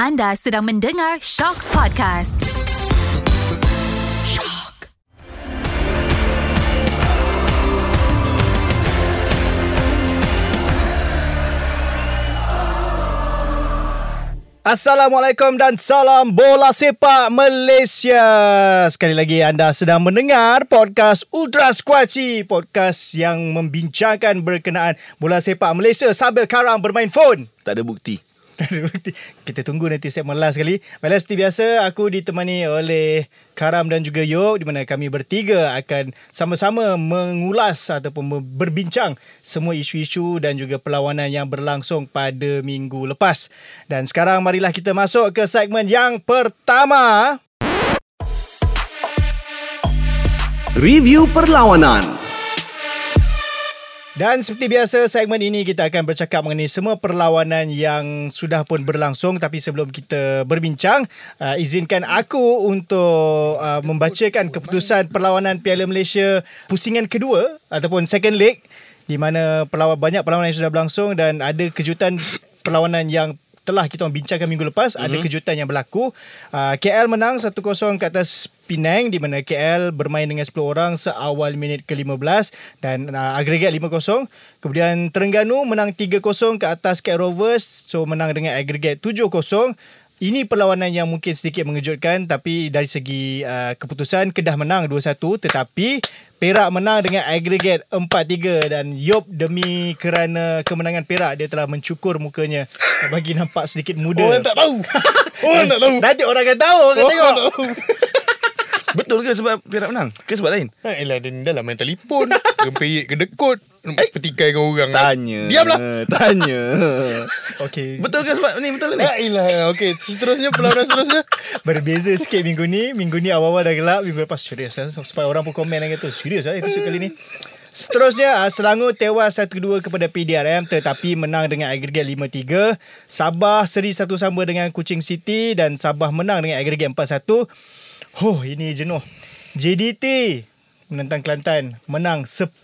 Anda sedang mendengar Shock Podcast. Shock. Assalamualaikum dan salam bola sepak Malaysia. Sekali lagi anda sedang mendengar podcast Ultra Squatchy, podcast yang membincangkan berkenaan bola sepak Malaysia sambil karang bermain phone. Tak ada bukti. Kita tunggu nanti segmen last sekali. Baiklah seperti biasa aku ditemani oleh Karam dan juga Yo di mana kami bertiga akan sama-sama mengulas ataupun berbincang semua isu-isu dan juga perlawanan yang berlangsung pada minggu lepas. Dan sekarang marilah kita masuk ke segmen yang pertama. Review perlawanan. Dan seperti biasa segmen ini kita akan bercakap mengenai semua perlawanan yang sudah pun berlangsung. Tapi sebelum kita berbincang uh, izinkan aku untuk uh, membacakan keputusan perlawanan Piala Malaysia pusingan kedua ataupun second leg di mana perlawan banyak perlawanan yang sudah berlangsung dan ada kejutan perlawanan yang telah kita bincangkan minggu lepas. Mm-hmm. ada kejutan yang berlaku. Uh, KL menang 1-0 ke atas Penang di mana KL bermain dengan 10 orang seawal minit ke-15 dan uh, agregat 5-0. Kemudian Terengganu menang 3-0 ke atas KL Rovers so menang dengan agregat 7-0. Ini perlawanan yang mungkin sedikit mengejutkan tapi dari segi uh, keputusan Kedah menang 2-1 tetapi Perak menang dengan agregat 4-3 dan Yop demi kerana kemenangan Perak dia telah mencukur mukanya bagi nampak sedikit muda. Orang tak tahu. Orang tak tahu. Nanti orang akan tahu akan Orang tengok. tak tahu. Betul ke sebab Perak menang? Ke sebab lain? Ha, elah, dia ni dah lah main telefon. Gempeyik ke dekut. Eh? Petikai dengan orang. Tanya. Diamlah. Tanya. Okey. Betul ke sebab ni? Betul ke ni? Ha, elah. Okey, seterusnya perlawanan seterusnya. Berbeza sikit minggu ni Minggu ni awal-awal dah gelap Minggu lepas serius lah Supaya orang pun komen lagi tu Serius lah episod kali ni Seterusnya ah, Selangor tewas 1-2 kepada PDRM Tetapi menang dengan agregat 5-3 Sabah seri satu sama dengan Kuching City Dan Sabah menang dengan agregat 4-1 Huh ini jenuh JDT menentang Kelantan Menang 10-0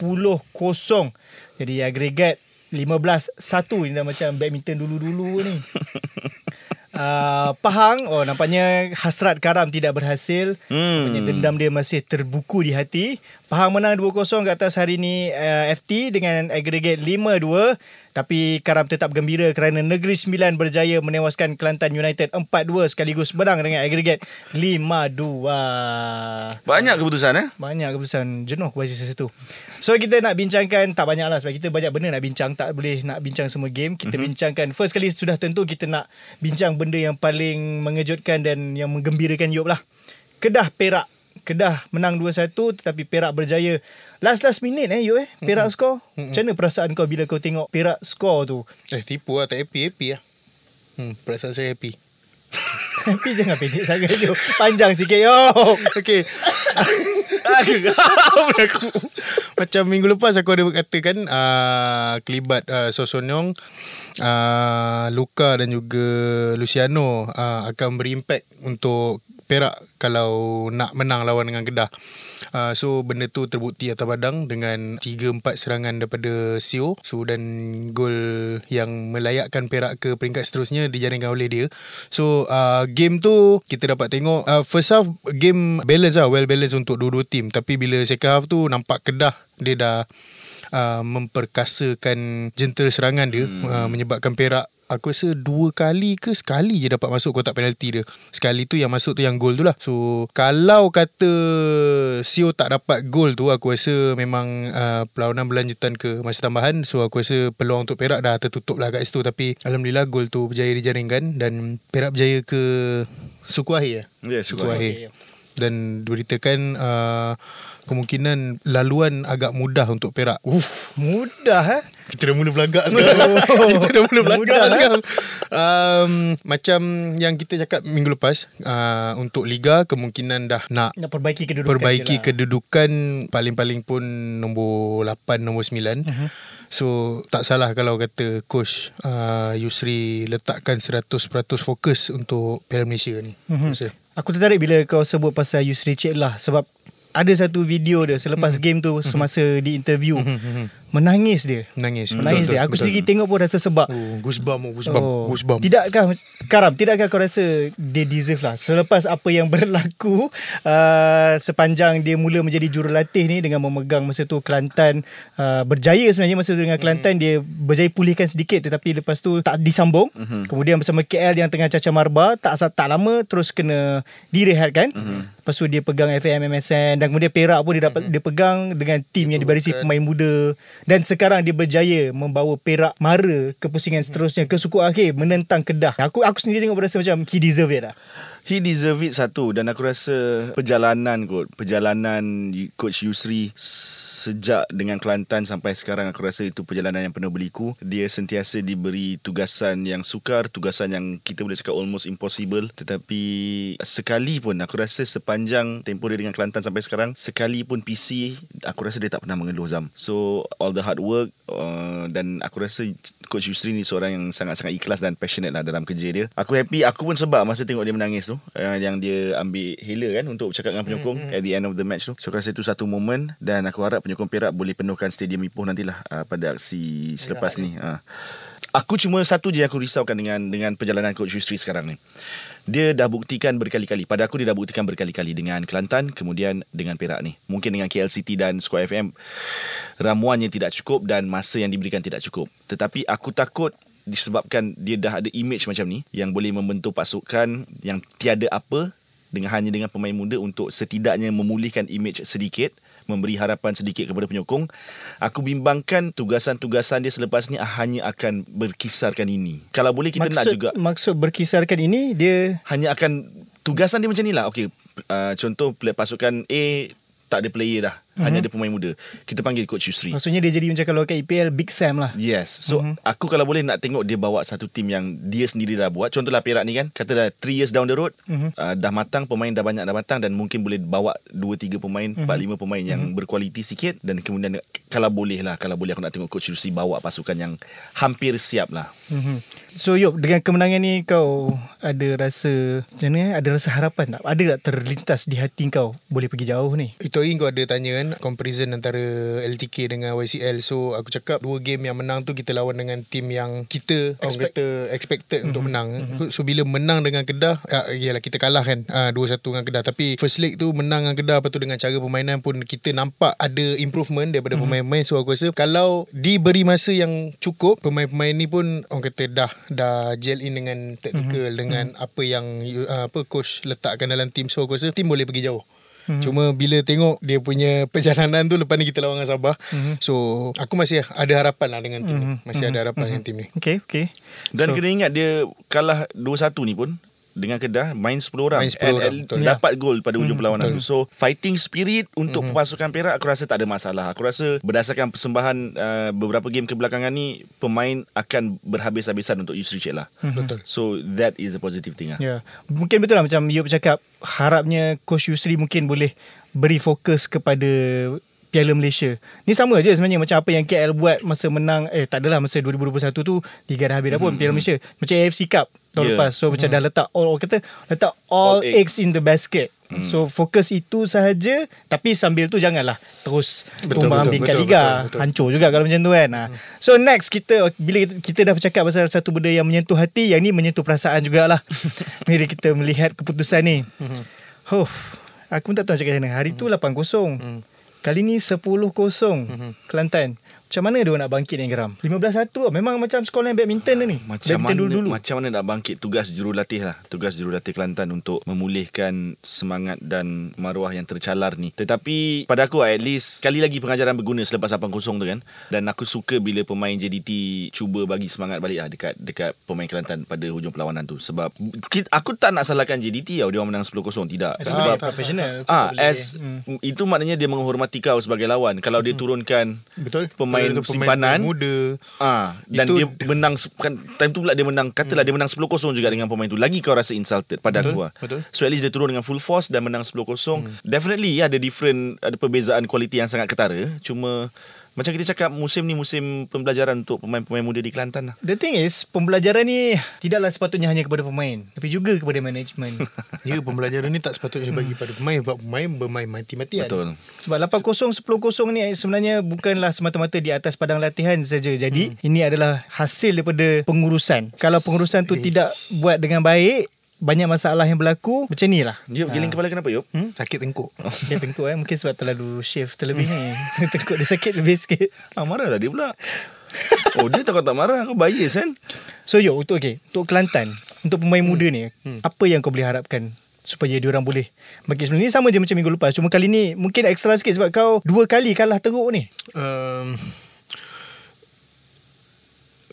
Jadi agregat 15-1 Ini dah macam badminton dulu-dulu ni. Uh, Pahang Oh nampaknya hasrat Karam tidak berhasil. Hmm. Dendam dia masih terbuku di hati Pahang menang 2-0 ke atas hari ni uh, FT Dengan agregat 5-2 Tapi Karam tetap gembira Kerana Negeri Sembilan berjaya menewaskan Kelantan United 4-2 Sekaligus menang dengan agregat 5-2 Banyak keputusan eh? banyak keputusan jenuh aku baca satu. So kita nak bincangkan tak banyak lah sebab kita banyak benda nak bincang tak boleh nak bincang semua game. Kita mm-hmm. bincangkan first kali sudah tentu kita nak bincang benda yang paling mengejutkan dan yang menggembirakan Yop lah. Kedah Perak. Kedah menang 2-1 tetapi Perak berjaya last-last minute eh Yop eh. Perak mm-hmm. skor. Mm-hmm. Macam mana perasaan kau bila kau tengok Perak skor tu? Eh, tipu lah. Tak happy-happy lah. Hmm, perasaan saya happy. Tapi jangan pendek sangat Yop. Panjang sikit Yop. Okay. aku. Macam minggu lepas aku ada berkatakan uh, kelibat uh, Sosonyong, uh, Luka dan juga Luciano uh, akan berimpact untuk Perak kalau nak menang lawan dengan Kedah. Uh, so benda tu terbukti atas padang dengan 3-4 serangan daripada Sio. So dan gol yang melayakkan Perak ke peringkat seterusnya dijaringkan oleh dia. So uh, game tu kita dapat tengok uh, first half game balance lah, well balance untuk dua-dua tim. Tapi bila second half tu nampak Kedah dia dah uh, memperkasakan jentera serangan dia hmm. uh, menyebabkan Perak Aku rasa dua kali ke sekali je dapat masuk kotak penalti dia. Sekali tu yang masuk tu yang gol tu lah. So kalau kata Sio tak dapat gol tu aku rasa memang uh, perlawanan berlanjutan ke masa tambahan. So aku rasa peluang untuk Perak dah tertutup lah kat situ. Tapi Alhamdulillah gol tu berjaya dijaringkan dan Perak berjaya ke suku akhir. Ya, Suku suka. akhir. Dan diberitakan uh, kemungkinan laluan agak mudah untuk Perak. Uh, Mudah eh. Kita dah mula belagak sekarang. kita dah mula belagak Mudah, eh? sekarang. Um, macam yang kita cakap minggu lepas, uh, untuk Liga kemungkinan dah nak Nak perbaiki kedudukan perbaiki lah. kedudukan paling-paling pun nombor 8, nombor 9. Mhm. Uh-huh. So tak salah kalau kata coach uh, Yusri letakkan 100% fokus untuk Piala Malaysia ni. Mhm. Uh-huh. Aku tertarik bila kau sebut pasal Yusri Cik lah sebab ada satu video dia selepas game tu semasa di interview menangis dia. Menangis. Menangis Betul, dia. betul, Aku betul. sendiri tengok pun rasa sebab. Oh, goosebump, oh, goosebump, oh. goosebump. Tidakkah Karam, tidakkah kau rasa dia deserve lah selepas apa yang berlaku uh, sepanjang dia mula menjadi jurulatih ni dengan memegang masa tu Kelantan uh, berjaya sebenarnya masa tu dengan Kelantan dia berjaya pulihkan sedikit tetapi lepas tu tak disambung. Kemudian bersama KL yang tengah cacar marba tak tak lama terus kena direhatkan. Lepas tu dia pegang FM MSN dan kemudian Perak pun dia dapat dia pegang dengan tim yang dibarisi pemain muda dan sekarang dia berjaya membawa Perak mara ke pusingan seterusnya ke suku akhir menentang Kedah. Aku aku sendiri tengok rasa macam he deserve it lah. He deserve it satu dan aku rasa perjalanan kot perjalanan coach Yusri sejak dengan Kelantan sampai sekarang aku rasa itu perjalanan yang penuh berliku dia sentiasa diberi tugasan yang sukar tugasan yang kita boleh cakap almost impossible. Tetapi sekali pun aku rasa sepanjang tempoh dia dengan Kelantan sampai sekarang sekali pun PC aku rasa dia tak pernah mengeluh Zam. So all the hard work uh, dan aku rasa coach Yusri ni seorang yang sangat-sangat ikhlas dan passionate lah dalam kerja dia. Aku happy aku pun sebab masa tengok dia menangis tu uh, yang dia ambil hela kan untuk bercakap dengan penyokong at the end of the match tu. So aku rasa itu satu moment dan aku harap penyokong Perak boleh penuhkan stadium Ipoh nantilah uh, pada aksi selepas ni uh. Aku cuma satu je yang aku risaukan dengan dengan perjalanan coach Yusri sekarang ni. Dia dah buktikan berkali-kali. Pada aku dia dah buktikan berkali-kali dengan Kelantan kemudian dengan Perak ni. Mungkin dengan KL City dan Square FM ramuannya tidak cukup dan masa yang diberikan tidak cukup. Tetapi aku takut disebabkan dia dah ada image macam ni yang boleh membentuk pasukan yang tiada apa dengan hanya dengan pemain muda untuk setidaknya memulihkan image sedikit memberi harapan sedikit kepada penyokong aku bimbangkan tugasan-tugasan dia selepas ni hanya akan berkisarkan ini. Kalau boleh kita maksud, nak juga maksud berkisarkan ini dia hanya akan tugasan dia macam ni lah. Okey uh, contoh pasukan A tak ada player dah hanya ada pemain muda kita panggil coach Yusri maksudnya dia jadi macam kalau kat EPL Big Sam lah. Yes So mm-hmm. aku kalau boleh nak tengok Dia bawa satu tim yang Dia sendiri dah buat Contohlah Perak ni kan Kata dah 3 years down the road mm-hmm. uh, Dah matang Pemain dah banyak dah matang Dan mungkin boleh bawa 2-3 pemain mm-hmm. 4-5 pemain Yang mm-hmm. berkualiti sikit Dan kemudian Kalau boleh lah Kalau boleh aku nak tengok Coach Rusi Bawa pasukan yang Hampir siap lah Mm-hmm. So Yop dengan kemenangan ni kau ada rasa macam mana ada rasa harapan tak? Ada tak terlintas di hati kau boleh pergi jauh ni? Itu hari kau ada tanya kan Comparison antara LTK dengan YCL So aku cakap Dua game yang menang tu Kita lawan dengan tim yang Kita Orang Expect. kata Expected mm-hmm. untuk menang mm-hmm. So bila menang dengan Kedah uh, Yalah kita kalah kan uh, 2-1 dengan Kedah Tapi first leg tu Menang dengan Kedah Lepas tu dengan cara permainan pun Kita nampak ada improvement Daripada mm-hmm. pemain-pemain So aku rasa Kalau diberi masa yang cukup Pemain-pemain ni pun Orang kata dah Dah gel in dengan Tactical mm-hmm. Dengan mm-hmm. apa yang uh, Apa coach letakkan dalam tim So aku rasa Tim boleh pergi jauh Hmm. Cuma bila tengok dia punya perjalanan tu lepas ni kita lawan dengan Sabah. Hmm. So aku masih ada harapan lah dengan tim ni. Masih ada harapan dengan tim ni. Okay, okay. Dan so, kena ingat Dia kalah 2-1 ni pun dengan Kedah main 10 orang Main 10 And- orang, and betul. dapat gol pada hujung perlawanan betul. tu so fighting spirit untuk pasukan Perak aku rasa tak ada masalah aku rasa berdasarkan persembahan uh, beberapa game kebelakangan ni pemain akan berhabis-habisan untuk Yusri Cik lah Betul. so that is a positive thing lah Ya. Mungkin betul lah macam Yop cakap harapnya Coach Yusri mungkin boleh beri fokus kepada Piala Malaysia. Ni sama je sebenarnya macam apa yang KL buat masa menang eh tak adalah masa 2021 tu tiga dah habis dah pun Piala Malaysia. Macam AFC Cup tahun Yeah. lepas. So macam dah letak all orang kata letak all, All eggs. in the basket. So fokus itu sahaja tapi sambil tu janganlah terus Betul, tumbang betul, ambing kat betul, liga. betul, betul. Hancur juga kalau macam tu kan. Ha. So next kita bila kita, kita dah bercakap pasal satu benda yang menyentuh hati, yang ni menyentuh perasaan jugalah. Mari kita melihat keputusan ni. Huh. Aku pun tak tahu nak cakap macam mana. Hari tu 8-0. Kali ni 10-0 Kelantan. Macam mana dia nak bangkit ni Geram? 15-1 Memang macam sekolah badminton dah ni. Macam badminton mana dulu-dulu. macam mana nak bangkit tugas jurulatih lah tugas jurulatih Kelantan untuk memulihkan semangat dan maruah yang tercalar ni tetapi pada aku at least sekali lagi pengajaran berguna selepas 8-0 tu kan dan aku suka bila pemain JDT cuba bagi semangat balik lah dekat dekat pemain Kelantan pada hujung perlawanan tu sebab kita, aku tak nak salahkan JDT tau dia orang menang 10-0 tidak Sebab sebab profesional. Ah, as Hmm. itu maknanya dia menghormati kau sebagai lawan. Kalau dia turunkan Betul. pemain Itu simpanan muda. Ah, dan Itu- dia menang kan time tu pula dia menang katalah dia menang 10-0 juga dengan pemain tu. Lagi kau rasa insulted pada Betul, aku. lah. betul. So at least dia turun dengan full force dan menang 10-0. Definitely ada different ada perbezaan kualiti yang sangat ketara. Cuma Macam kita cakap musim ni musim pembelajaran untuk pemain-pemain muda di Kelantan lah. The thing is, pembelajaran ni tidaklah sepatutnya hanya kepada pemain, tapi juga kepada management. Ya pembelajaran ni tak sepatutnya dibagi pada pemain Sebab pemain bermain mati-matian Betul. Sebab 8-0, 10-0 ni sebenarnya bukanlah semata-mata di atas padang latihan saja. Jadi, hmm. ini adalah hasil daripada pengurusan. Kalau pengurusan tu tidak buat dengan baik, banyak masalah yang berlaku macam ni lah. Yop, giling kepala kenapa Yop? hmm? Sakit tengkuk Dia tengkuk eh Mungkin sebab terlalu shift terlebih ni Tengkuk dia sakit lebih sikit Ah, marah lah dia pula. oh, dia takut tak marah. Kau bias kan? So yo untuk okay, Untuk Kelantan Untuk pemain hmm. muda ni hmm. Apa yang kau boleh harapkan Supaya diorang boleh Bagi sebelum ni Sama je macam minggu lepas Cuma kali ni Mungkin ekstra sikit Sebab kau Dua kali kalah teruk ni um,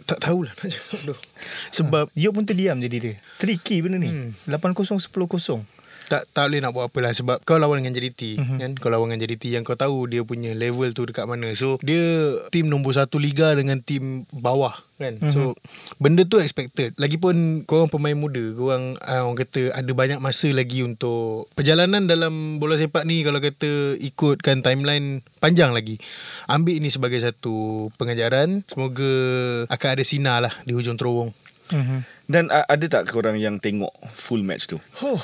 Tak tahulah nak cakap tu. Sebab Yo pun terdiam jadi dia. Tricky benda ni. Hmm. 8-0 10-0 tak tak boleh nak buat apa lah sebab kau lawan dengan JDT Mhm. mm-hmm. kan kau lawan dengan JDT yang kau tahu dia punya level tu dekat mana so dia tim nombor satu liga dengan tim bawah kan mm-hmm. so benda tu expected lagipun kau orang pemain muda kau orang uh, orang kata ada banyak masa lagi untuk perjalanan dalam bola sepak ni kalau kata ikutkan timeline panjang lagi ambil ini sebagai satu pengajaran semoga akan ada sinar lah di hujung terowong mm-hmm. Dan uh, ada tak korang yang tengok full match tu? Huh.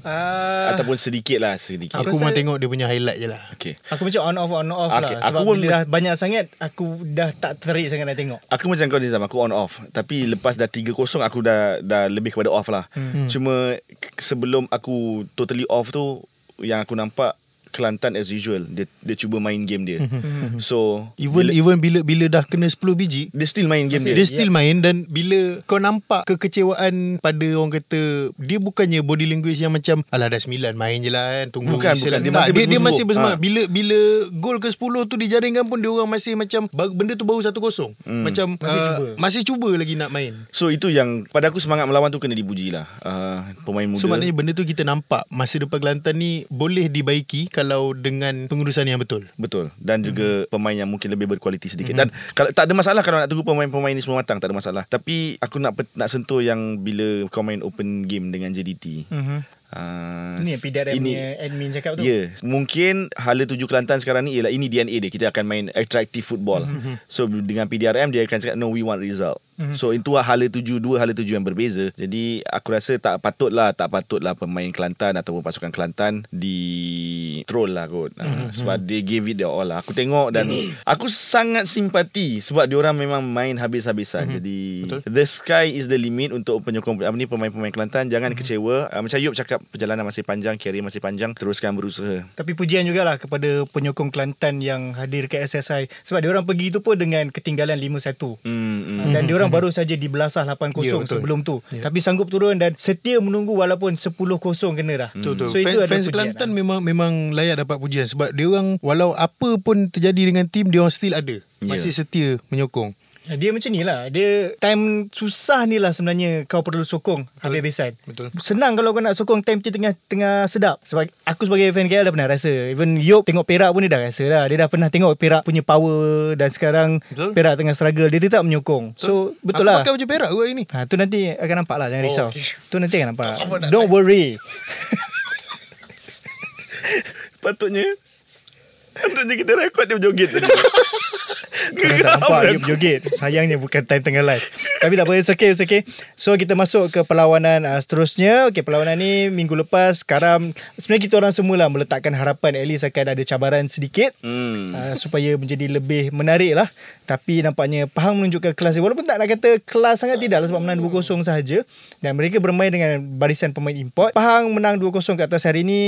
Uh, Ataupun sedikit lah, sedikit. aku memang tengok dia punya highlight je lah. Okay. Aku macam on off on off Okay, lah. Sebab aku pun- bila dah banyak sangat Aku dah tak terik sangat nak tengok. Aku macam kau Nizam Aku on off. Tapi lepas dah 3-0 Aku dah dah lebih kepada off lah. Hmm. Cuma k- Sebelum aku Totally off tu Yang aku nampak Kelantan as usual. Dia dia cuba main game dia. So Even bila, even bila bila dah kena 10 biji Dia still main game dia, dia, still main dan bila kau nampak kekecewaan pada orang kata dia bukannya body language yang macam alah dah 9 main je lah kan tunggu Bukan, bukan. lah." Dia Tak, masih dia, dia masih bersemangat. Ha. bila bila gol ke 10 tu dijaringkan pun dia orang masih macam benda tu baru 1-0 hmm. macam Masih masih, uh, cuba. masih cuba lagi nak main. So itu yang Pada aku semangat melawan tu Kena dipuji lah uh, Pemain muda. So maknanya benda tu kita nampak masa depan Kelantan ni boleh dibaiki kalau dengan pengurusan yang betul. Betul Dan juga Mhm. pemain yang mungkin lebih berkualiti sedikit Dan kalau tak ada masalah Kalau nak tunggu pemain-pemain ni semua matang Tak ada masalah Tapi aku nak nak sentuh yang Bila kau main open game dengan JDT mm-hmm. uh, Ini PDRM punya admin cakap tu Ya yeah. Mungkin Hala tuju Kelantan sekarang ni Ialah ini DNA dia Kita akan main attractive football Mhm. So dengan PDRM Dia akan cakap No we want result So itu lah hala tuju Dua hala tuju yang berbeza. Jadi aku rasa tak patut lah Tak patut lah pemain Kelantan Ataupun pasukan Kelantan Di Troll lah kot. Uh, Sebab dia gave it their all lah. Aku tengok dan Aku sangat simpati Sebab dia orang memang main habis-habisan. Jadi Betul. The sky is the limit Untuk penyokong apa ni Pemain-pemain Kelantan. Jangan kecewa. Uh, Macam Yop cakap Perjalanan masih panjang Career masih panjang Teruskan berusaha. Tapi pujian jugalah kepada penyokong Kelantan yang hadir ke SSI sebab dia orang pergi tu pun dengan ketinggalan 5-1. Hmm, hmm. Dan dia orang baru saja dibelasah 8-0 Ya, betul. sebelum tu. Ya. Tapi sanggup turun dan setia menunggu walaupun 10-0 kena dah. Betul betul. So itu fans, ada fans Kelantan lah. memang memang layak dapat pujian sebab dia orang walau apa pun terjadi dengan tim dia orang still ada. Masih setia menyokong. Dia macam ni lah. Dia time susah ni lah sebenarnya Kau perlu sokong Habis-habisan Betul. Senang kalau kau nak sokong Time kita tengah tengah sedap. Sebab aku sebagai fan KL dah pernah rasa. Even Yop tengok Perak pun dia dah rasa dah Dia dah pernah tengok Perak punya power Dan sekarang Betul. Perak tengah struggle. Dia tetap menyokong. So betul Aku lah pakai baju perak gua hari ni. Ha, tu nanti akan nampak lah Jangan risau. Oh, okay. Tu nanti akan nampak. Don't worry. Patutnya Patutnya kita rekod dia berjoget tadi Tak nampak dia berjoget Sayangnya bukan time tengah live. Tapi tak apa It's okay, it's okay. So kita masuk ke perlawanan uh, seterusnya. Okay perlawanan ni Minggu lepas Sekarang Sebenarnya kita orang semua lah Meletakkan harapan At least akan ada cabaran sedikit. Hmm. uh, Supaya menjadi lebih menarik lah. Tapi nampaknya Pahang menunjukkan kelas dia. Walaupun tak nak kata Kelas sangat tidak lah Sebab menang 2-0 sahaja. Dan mereka bermain dengan Barisan pemain import. Pahang menang 2-0 ke atas hari ni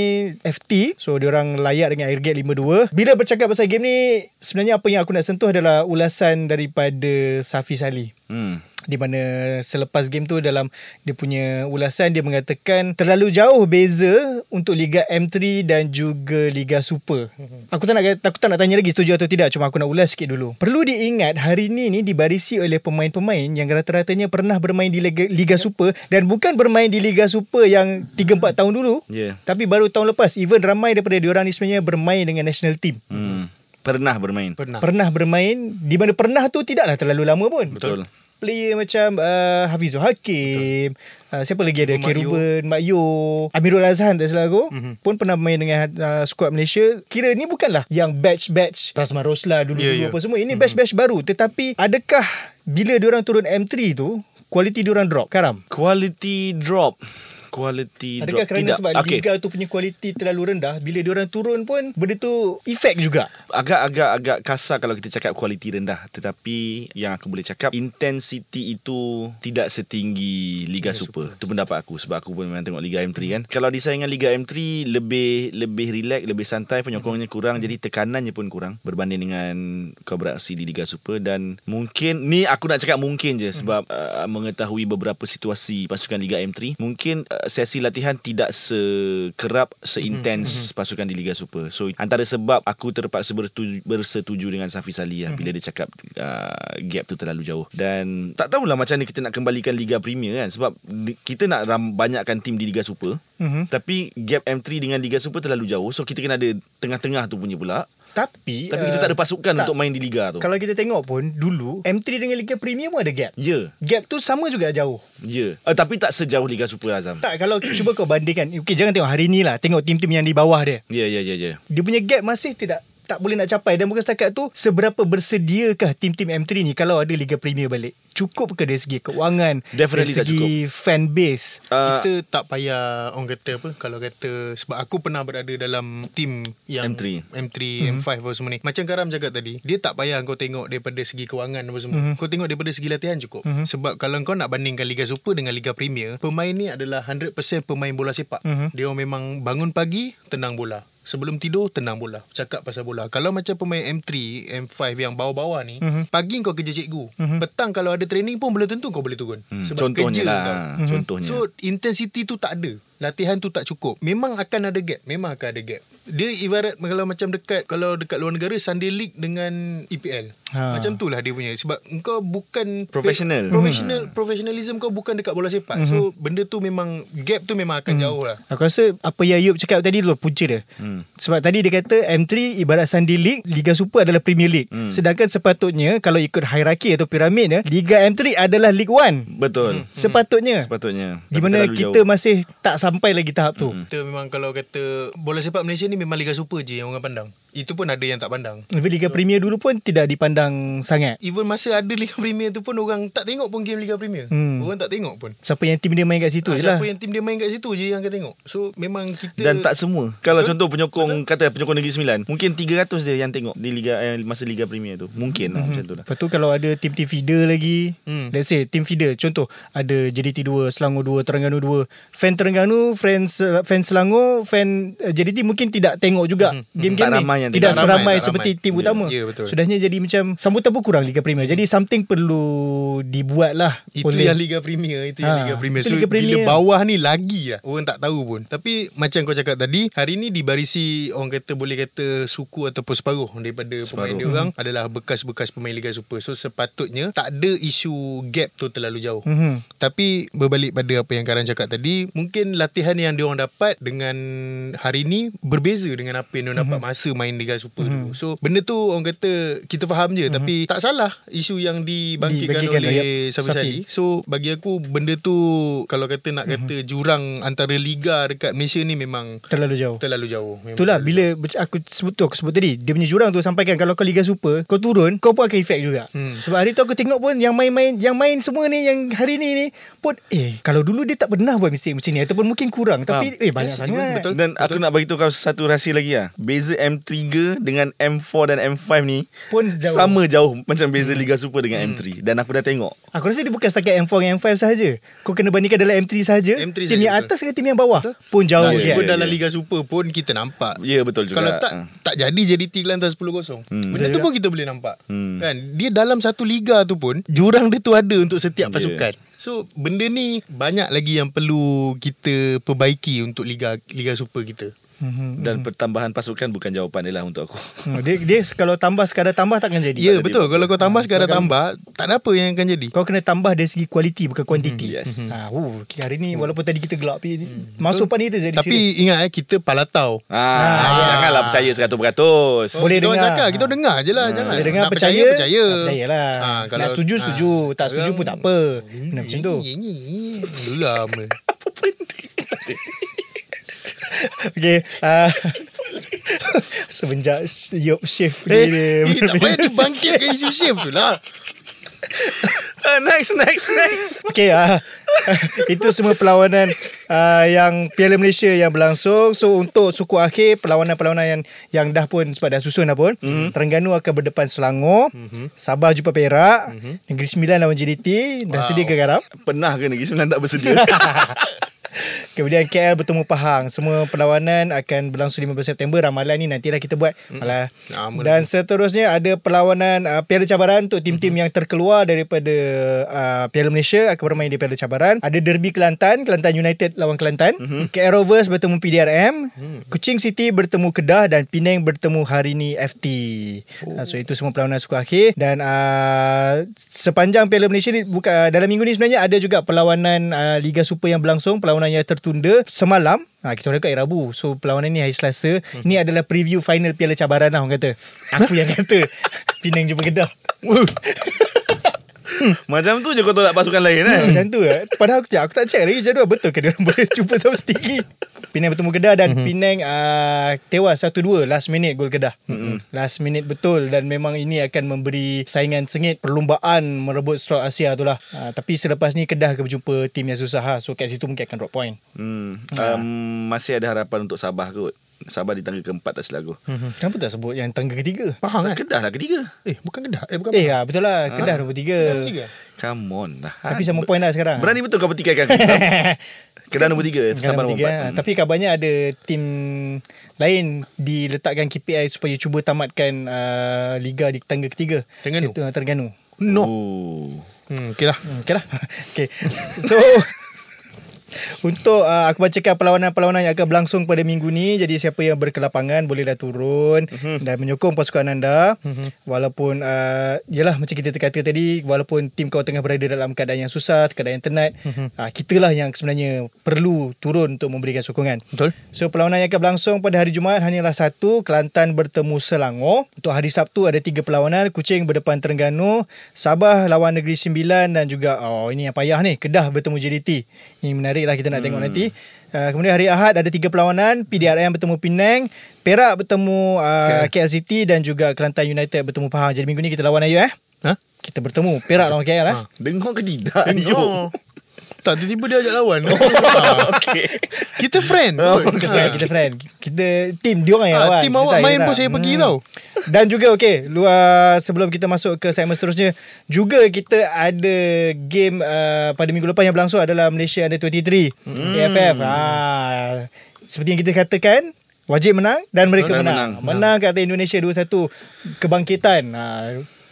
FT So diorang layak dengan aggregate 5-2 Bila bercakap pasal game ni Sebenarnya apa yang aku nak sentuh adalah Ulasan daripada Safi Salih Hmm. di mana selepas game tu dalam dia punya ulasan dia mengatakan terlalu jauh beza untuk Liga M3 dan juga Liga Super. Aku tak nak aku tak nak tanya lagi setuju atau tidak cuma aku nak ulas sikit dulu. Perlu diingat hari ni ni dibarisi oleh pemain-pemain yang rata-ratanya pernah bermain di Liga, Liga Super dan bukan bermain di Liga Super yang 3-4 tahun dulu. Ya. Tapi baru tahun lepas even ramai daripada diorang ni sebenarnya bermain dengan national team. Hmm. Pernah bermain Pernah. Pernah bermain di mana pernah tu tidaklah terlalu lama pun. Betul player macam uh, Hafizul Hakim, uh, siapa lagi ada? Mak Yo. Keruben, Mak Yo, Amirul Azhan tak salah aku. Mhm. Mm-hmm. Pun pernah main dengan uh, skuad Malaysia. Kira ni bukanlah yang batch-batch Rasman Rosla dulu-dulu Ya, ya. apa semua. Ini batch-batch baru. Tetapi adakah bila diorang turun M3 tu, kualiti diorang drop? Karam? Quality drop. Quality Adakah drop. kerana Tidak. sebab okay. liga tu punya kualiti terlalu rendah, bila diorang turun pun benda tu efek juga. Agak-agak agak kasar kalau kita cakap kualiti rendah tetapi yang aku boleh cakap intensity itu tidak setinggi Liga, Super. Itu pendapat aku sebab aku pun memang tengok Liga M3 kan. Kalau disaingkan Liga M3 lebih lebih relax, lebih santai, penyokongnya kurang jadi tekanannya pun kurang berbanding dengan kau beraksi di Liga Super dan mungkin ni aku nak cakap mungkin je sebab uh, mengetahui beberapa situasi pasukan Liga M3 mungkin uh, sesi latihan tidak sekerap seintens pasukan di Liga Super. So antara sebab aku terpaksa bersetuju, bersetuju dengan Safi Salih lah bila dia cakap uh, gap tu terlalu jauh. Dan tak tahulah macam mana kita nak kembalikan Liga Premier kan sebab kita nak ram, banyakkan tim di Liga Super. Mhm. Tapi gap M3 dengan Liga Super terlalu jauh. So kita kena ada tengah-tengah tu punya pula. Tapi Tapi kita uh, tak ada pasukan tak. untuk main di Liga tu. Kalau kita tengok pun dulu M3 dengan Liga Premier pun ada gap. Ya, Gap tu sama juga jauh. ya. Uh, tapi tak sejauh Liga Super Azam. Tak kalau cuba kau bandingkan. Okey jangan tengok hari ni lah. Tengok tim-tim yang di bawah dia. Ya, ya, ya, ya. Dia punya gap masih tidak tak boleh nak capai dan bukan setakat tu seberapa bersediakah tim-tim M3 ni kalau ada Liga Premier balik. Cukup ke dari segi keuangan, Definitely dari segi fan base. Uh, Kita tak payah orang kata apa kalau kata sebab aku pernah berada dalam tim yang M3. M3, M5 apa semua ni. Macam Karam cakap tadi, dia tak payah kau tengok daripada segi kewangan apa semua. Kau tengok daripada segi latihan cukup. Sebab kalau kau nak bandingkan Liga Super dengan Liga Premier, pemain ni adalah 100% pemain bola sepak. Dia orang memang bangun pagi tenang bola. Sebelum tidur tenang bola Cakap pasal bola Kalau macam pemain M3 M5 yang bawah-bawah ni Mhm. Pagi kau kerja cikgu Petang kalau ada training pun Belum tentu kau boleh turun Hmm, Sebab contohnya kerja lah. kau Mhm. Contohnya. So intensity tu tak ada Latihan tu tak cukup Memang akan ada gap Memang akan ada gap Dia ibarat Kalau macam dekat Kalau dekat luar negara Sunday League dengan EPL Ha. Macam tu lah dia punya Sebab engkau bukan Professional. Professional Professionalism kau bukan dekat bola sepak Mhm. So benda tu memang Gap tu memang akan jauh lah Aku rasa apa yang Ayub cakap tadi tu punca dia. Hmm. Sebab tadi dia kata M3 ibarat Sunday League, Liga Super adalah Premier League. Hmm. Sedangkan sepatutnya kalau ikut hierarki atau piramidnya, Liga M3 adalah League 1. Betul. Sepatutnya. Sepatutnya. Di mana kita jauh. masih tak sampai lagi tahap tu. Kita memang kalau kata Bola sepak Malaysia ni Memang Liga Super je Yang orang pandang Itu pun ada yang tak pandang Tapi Liga Premier dulu pun tidak dipandang sangat. Even masa ada Liga Premier tu pun Orang tak tengok pun game Liga Premier Hmm. Orang tak tengok pun Siapa yang tim dia main kat situ Ah, je lah. Siapa yang tim dia main kat situ je Yang akan tengok So memang kita Dan tak semua. Kalau Betul. contoh penyokong kata penyokong Negeri Sembilan, mungkin 300 dia yang tengok di liga eh, masa liga Premier tu. Mungkin lah macam tu lah. Lepas tu kalau ada tim-tim feeder lagi Hmm. Let's say tim feeder Contoh Ada JDT 2 Selangor 2 Terengganu 2 Fan Terengganu Fan, fan Selangor Fan uh, JDT mungkin tidak tengok juga Hmm. Game-game Tak ni ramai yang Tidak ramai, seramai tak seperti ramai. tim Ya, utama ya, betul. Sudahnya jadi macam Sambutan pun kurang Liga Premier Jadi something perlu Dibuat lah Itu oleh- yang Liga Premier Itu yang Ha, Liga Premier So Liga Premier. bila bawah ni lagi lah Orang tak tahu pun Tapi macam kau cakap tadi Hari ni dibarisi Orang kata boleh kata Suku ataupun separuh Daripada pemain Separuh. dia orang Adalah bekas-bekas pemain Liga Super So sepatutnya Tak ada isu gap tu terlalu jauh Mhm. Tapi berbalik pada apa yang Karan cakap tadi Mungkin latihan yang diorang dapat Dengan hari ni Berbeza dengan apa yang diorang dapat Masa main Liga Super dulu So benda tu orang kata Kita faham je Tapi tak salah Isu yang dibangkitkan Dibangkitkan oleh Safi. Sali So bagi aku Benda tu Kalau kata nak kata Jurang antara Liga Dekat Malaysia ni memang Terlalu jauh Terlalu jauh memang Itulah terlalu bila bec- aku sebut tu aku sebut tadi dia punya jurang tu sampaikan kalau kau Liga Super kau turun kau pun akan efek juga. Hmm. Sebab hari tu aku tengok pun yang main-main yang main semua ni yang hari ni ni pun eh kalau dulu dia tak pernah buat mistake macam ni ataupun mungkin kurang tapi eh banyak Yes, sangat. betul. Dan aku nak bagi tahu kau satu rahsia lagi lah. Beza M3 dengan M4 dan M5 ni Pun jauh. sama jauh macam beza Liga Super dengan M3 dan aku dah tengok. Aku rasa dia bukan setakat M4 dengan M5 sahaja. Kau kena bandingkan dalam M3 sahaja. M3 tim sahaja, yang betul. atas dengan tim yang bawah Betul. pun jauh Nah, dia. even ya, dalam ya. Liga Super pun kita nampak Ya betul juga. Kalau tak Ah. tak jadi JDT Kelantan 10-0. Hmm. Benda Betul tu juga. pun kita boleh nampak. Hmm. Kan? Dia dalam satu liga tu pun jurang dia tu ada untuk setiap Yeah. pasukan. So benda ni banyak lagi yang perlu kita perbaiki untuk liga liga super kita. Dan pertambahan pasukan bukan jawapan dia lah untuk aku. Hmm, dia, dia kalau tambah sekadar tambah takkan jadi. Ya betul Kalau kau tambah sekadar tambah Tak ada apa yang akan jadi Kau kena tambah dari segi kualiti bukan kuantiti. yes. Ha, uh, hari ni walaupun tadi kita gelap ni masuk pan kita jadi serius. Tapi ingat eh Kita palatau Ah, janganlah percaya 100%. Boleh kita orang dengar. cakap Kita dengar je lah Jangan Boleh dengar Nak percaya, percaya Percaya nak percayalah. Ah, Nak setuju setuju, tak setuju pun tak apa. Kena macam tu. Geram Okay. Uh, semenjak Yop Shift Eh, ni eh, tak payah dibangkitkan isu shift tu lah Ah, next, next, next. Okay uh, Itu semua perlawanan uh, Yang Piala Malaysia yang berlangsung So untuk suku akhir Perlawanan-perlawanan yang Yang dah pun Sebab dah susun dah pun mm-hmm. Terengganu akan berdepan Selangor mm-hmm. Sabah jumpa Perak mm-hmm. Negeri Sembilan lawan JDT Dah Wow. sedia ke garam Pernah ke Negeri Sembilan tak bersedia? Kemudian KL bertemu Pahang. Semua perlawanan akan berlangsung 15 September. Ramalan ni nantilah kita buat. Malah. Lama Dan seterusnya ada perlawanan uh, Piala Cabaran Untuk tim-tim yang terkeluar Daripada uh, Piala Malaysia Akan bermain di Piala Cabaran. Ada Derby Kelantan Kelantan United lawan Kelantan. KL Rovers bertemu PDRM Kuching City bertemu Kedah Dan Penang bertemu Harini FT uh, So itu semua perlawanan suku akhir. Dan uh, sepanjang Piala Malaysia ni buka, Dalam minggu ni sebenarnya Ada juga perlawanan uh, Liga Super yang berlangsung Perlawanan yang tertunda Semalam. Ha, kita orang dekat hari Rabu. So perlawanan ni hari Selasa. Hmm. Ni adalah preview final Piala Cabaran lah orang kata. Aku yang kata. Penang jumpa Kedah Macam tu je kau tolak pasukan lain kan? Macam tu eh. Padahal aku, aku tak check lagi jadual Betul ke dia boleh jumpa sama sendiri Penang bertemu Kedah Dan Penang uh, tewas 1-2 Last minute gol Kedah Last minute betul Dan memang ini akan memberi Saingan sengit Perlumbaan merebut slot Asia tu lah uh, Tapi selepas ni Kedah akan berjumpa Tim yang susah ha. So kat situ mungkin akan drop point Hmm. Um, masih ada harapan untuk Sabah kot. Sabah di tangga keempat tak silap aku. hmm. Kenapa tak sebut yang tangga ketiga Pahang kan Kedah lah ketiga. Eh bukan Kedah Eh bukan Eh ah, betul lah Kedah nombor tiga Tiga Come on lah. Tapi sama point lah sekarang Berani betul kau pertikaikan aku. Kedah nombor tiga. Sabah nombor tiga, empat. ha. Hmm. Tapi kabarnya ada tim lain diletakkan KPI supaya cuba tamatkan uh, liga di tangga ketiga. Terengganu? Itu, Terengganu. No Oh. hmm, Okay lah Hmm, okay lah. okay. So untuk uh, aku bacakan perlawanan-perlawanan yang akan berlangsung pada minggu ni. Jadi siapa yang berkelapangan bolehlah turun Mhm. dan menyokong pasukan anda. Walaupun uh, yalah macam kita kata tadi walaupun tim kau tengah berada dalam keadaan yang susah keadaan yang tenat Mhm. uh, kitalah yang sebenarnya perlu turun untuk memberikan sokongan. Betul. So perlawanan yang akan berlangsung pada hari Jumaat hanyalah satu Kelantan bertemu Selangor. Untuk hari Sabtu ada tiga perlawanan Kuching berdepan Terengganu Sabah lawan Negeri Sembilan Dan juga Oh ini yang payah ni Kedah bertemu JDT Ini menarik lah kita nak hmm. tengok nanti uh, Kemudian hari Ahad ada tiga perlawanan PDRM bertemu Penang Perak bertemu uh, KL City Dan juga Kelantan United bertemu Pahang Jadi minggu ni kita lawan ayu eh Ha? Kita bertemu Perak lawan KL eh Dengar ke tidak? Dengar. Tak tiba-tiba dia ajak lawan Ah. okay. Kita friend kita friend, kita friend. Kita team dia orang yang Ah, lawan. Kita awak main pun saya pergi tau Dan juga okey, luar sebelum kita masuk ke segmen seterusnya, juga kita ada game uh, pada minggu lepas yang berlangsung adalah Malaysia Under 23 hmm. AFF. Ha, seperti yang kita katakan Wajib menang dan mereka menang. menang. Menang, kata Indonesia 2-1 kebangkitan. Ha,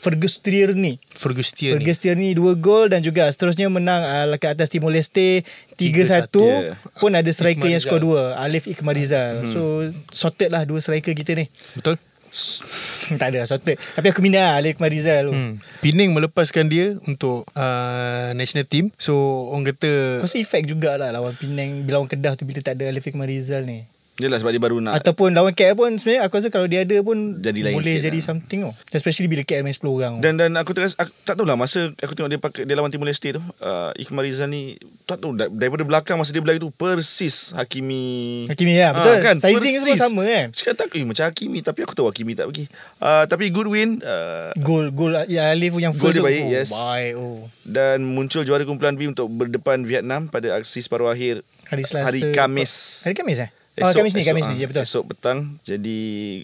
Fergus Tierney. Fergus Tierney Fergus Tierney 2 gol dan juga seterusnya menang uh, ke atas Timor Leste 3-1 Ya. pun ada striker yang skor Iqmal 2 Alif Ikmarizal. Hmm. So sorted lah dua striker kita ni. Betul tak ada sorted. Tapi aku minat lah Alif Ikmarizal tu. Hmm. Penang melepaskan dia Untuk uh, National team So orang kata Rasa efek jugalah lawan Penang bila lawan Kedah tu bila tak ada Alif Ikmarizal ni. Yelah sebab dia baru nak Ataupun lawan KL pun sebenarnya aku rasa kalau dia ada pun Jadi lain boleh jadi lah. something oh. Especially bila KL main 10 orang. dan dan aku terasa aku, tak tahulah masa aku tengok dia pakai dia lawan Timor Leste tu uh, Iqmal Rizal ni tak tahu da- daripada belakang masa dia berlari tu persis Hakimi Hakimi ya, betul. Ah, kan, Sizing semua persis. sama kan. Cakap tak eh, macam Hakimi tapi aku tahu Hakimi tak pergi. Uh, tapi good win uh, Gol gol ya Alif yang first dia tu. baik, oh, yes. Baik oh. dan muncul juara kumpulan B untuk berdepan Vietnam pada aksi separuh akhir Hari Selasa. hari Kamis. Hari Kamis eh? Oh, Kamis ni, Kamis ni. ah, Ya betul. Esok petang. Jadi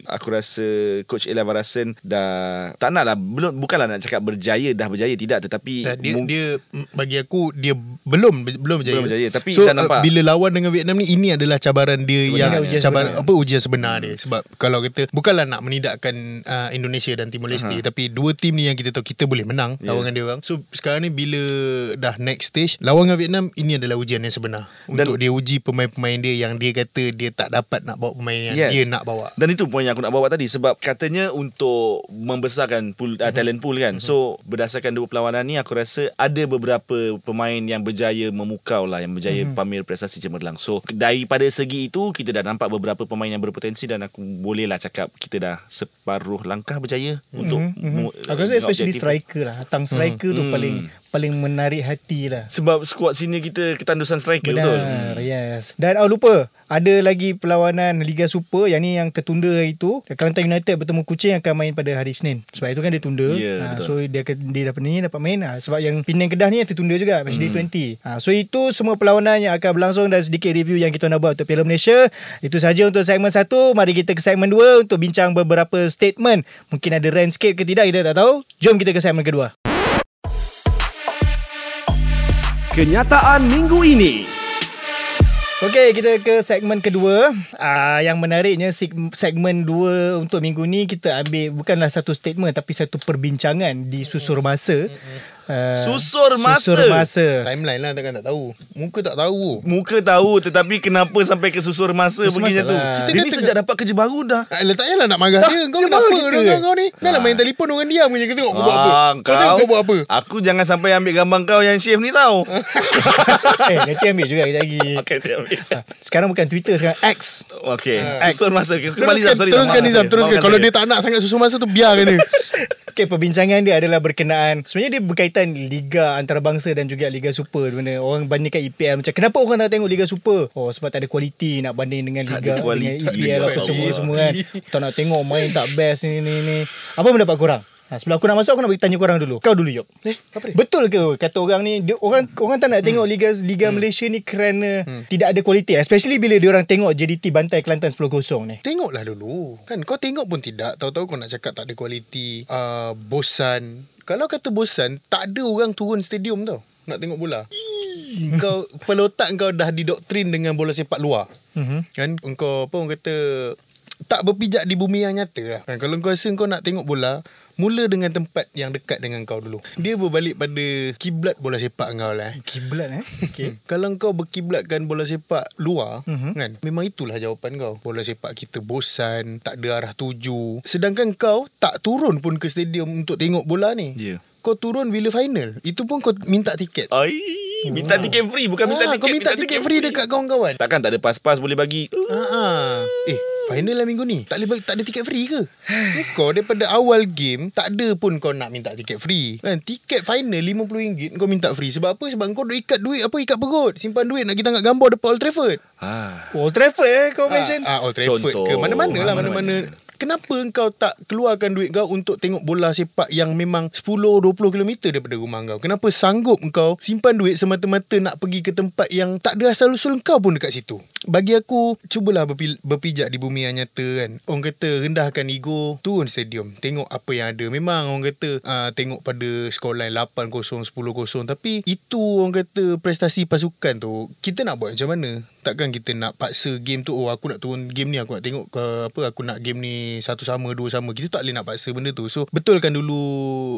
aku rasa coach Ella Varasen dah tak nak lah belum bukanlah nak cakap berjaya dah berjaya tidak tetapi Tak, dia, mung- dia bagi aku dia belum belum berjaya. Belum berjaya, tapi so, dah nampak. Uh, bila lawan dengan Vietnam ni ini adalah cabaran dia Sebenarnya yang ujian cabaran sebenar. apa ujian sebenar dia sebab kalau kita bukanlah nak menidakkan uh, Indonesia dan Timor Leste uh-huh. tapi dua tim ni yang kita tahu kita boleh menang yeah. lawan dengan dia orang. So sekarang ni bila dah next stage lawan dengan Vietnam ini adalah ujian yang sebenar Dan- untuk dia uji pemain-pemain dia yang dia kata dia tak dapat nak bawa pemain yang Yes. dia nak bawa. Dan itu poin yang aku nak bawa tadi sebab katanya untuk membesarkan pool uh, talent pool kan. So berdasarkan dua perlawanan ni aku rasa ada beberapa pemain yang berjaya memukau lah yang berjaya pamer prestasi cemerlang. So daripada segi itu kita dah nampak beberapa pemain yang berpotensi dan aku bolehlah cakap kita dah separuh langkah berjaya untuk mu- Aku rasa especially objektif. striker lah. Hatang striker tu Hmm. paling paling menarik hati lah. sebab skuad sini kita ketandusan striker betul. Benar, yes. Dan oh lupa, ada lagi perlawanan Liga Super yang ni yang tertunda hari itu. Kelantan United bertemu Kuching akan main pada hari Isnin. Sebab itu kan dia tunda. Ya, ha, betul. so dia dia dapat ni dapat main. Ha, sebab yang Penang Kedah ni yang tertunda juga match day 20. Ha, so itu semua perlawanan yang akan berlangsung dan sedikit review yang kita nak buat untuk Piala Malaysia. Itu saja untuk segmen 1. Mari kita ke segmen 2 untuk bincang beberapa statement. Mungkin ada rant sikit ke tidak kita tak tahu. Jom kita ke segmen kedua. Kenyataan minggu ini. Okey, kita ke segmen kedua. Uh, yang menariknya seg- segmen dua untuk minggu ni kita ambil bukanlah satu statement tapi satu perbincangan di susur masa. Uh, Susur masa? Susur masa. Timeline lah takkan tak tahu. Muka tak tahu. Muka tahu tetapi kenapa sampai ke susur masa Susur begini masa tu. lah. Kita Kita ni kata- sejak dapat kerja baru dah. Ah, tak payahlah nak marah dia. Kau dia kenapa kita kita kan? kau ni? Dah lah main telefon orang diam je. Kita tengok kau buat apa. Ah, Kau tengok kau buat apa. Aku jangan sampai ambil gambar kau yang shave ni tau. eh, nanti ambil juga kejap lagi. Okey, dia ambil. Sekarang bukan Twitter, sekarang X. Okey, Ah. susur masa. Kembali Teruskan, Zam, sorry, teruskan Nizam, teruskan. Kalau dia tak nak sangat susu masa tu, biarkan dia. Okey, perbincangan dia adalah berkenaan sebenarnya dia berkaitan liga antarabangsa dan juga liga super di mana orang bandingkan EPL macam kenapa orang tak tengok liga super? Oh, sebab tak ada kualiti nak banding dengan Tak liga kualiti. dengan EPL apa semua semua kan. Tak nak tengok main tak best ni ni ni. Apa pendapat korang? Ha, sebelum aku nak masuk aku nak bagi tanya korang dulu. Kau dulu Yop. Eh, apa dia? Betul ke kata orang ni dia, orang orang tak nak tengok liga liga Malaysia ni kerana tidak ada kualiti especially bila dia orang tengok JDT bantai Kelantan 10-0 ni. Tengoklah dulu. Kan kau tengok pun tidak. Tahu-tahu kau nak cakap tak ada kualiti. Uh, bosan. Kalau kata bosan, tak ada orang turun stadium tau. Nak tengok bola. kau kepala otak kau dah didoktrin dengan bola sepak luar. Mhm. Kan engkau apa orang kata tak berpijak di bumi yang nyata lah. Kan, kalau kau rasa kau nak tengok bola, mula dengan tempat yang dekat dengan kau dulu. Dia berbalik pada kiblat bola sepak kau lah. eh. Kiblat eh. Okey. Kalau kau berkiblatkan bola sepak luar mm-hmm. kan memang itulah jawapan kau. Bola sepak kita bosan, tak ada arah tuju. Sedangkan kau tak turun pun ke stadium untuk tengok bola ni. Ya. Kau turun bila final. Itu pun kau minta tiket. Ai, minta tiket free bukan minta Ah, tiket. kau minta tiket free dekat kawan-kawan. Takkan tak ada pas-pas boleh bagi. Ah, ah. Eh, final lah minggu ni. Tak boleh tak ada tiket free ke? kau daripada awal game tak ada pun kau nak minta tiket free. Kan tiket final RM50 kau minta free sebab apa? Sebab kau dah ikat duit apa ikat perut. Simpan duit nak kita nak gambar depan Old Trafford. Ah. Old Trafford eh kau mention. Ah, ah Old Trafford Contoh. ke mana-mana lah Ah, mana-mana. Kenapa kau tak keluarkan duit kau untuk tengok bola sepak yang memang 10-20 km daripada rumah kau? Kenapa sanggup kau simpan duit semata-mata nak pergi ke tempat yang tak ada asal-usul kau pun dekat situ? Bagi aku, cubalah berpi- berpijak di bumi yang nyata kan. Orang kata rendahkan ego, turun stadium. Tengok apa yang ada. Memang orang kata uh, tengok pada scoreline 8-0, 10-0. Tapi itu orang kata prestasi pasukan tu, kita nak buat macam mana? Takkan kita nak paksa game tu, oh aku nak turun game ni, aku nak tengok ke apa, aku nak game ni satu sama, dua sama. Kita tak boleh nak paksa benda tu. So, betulkan dulu,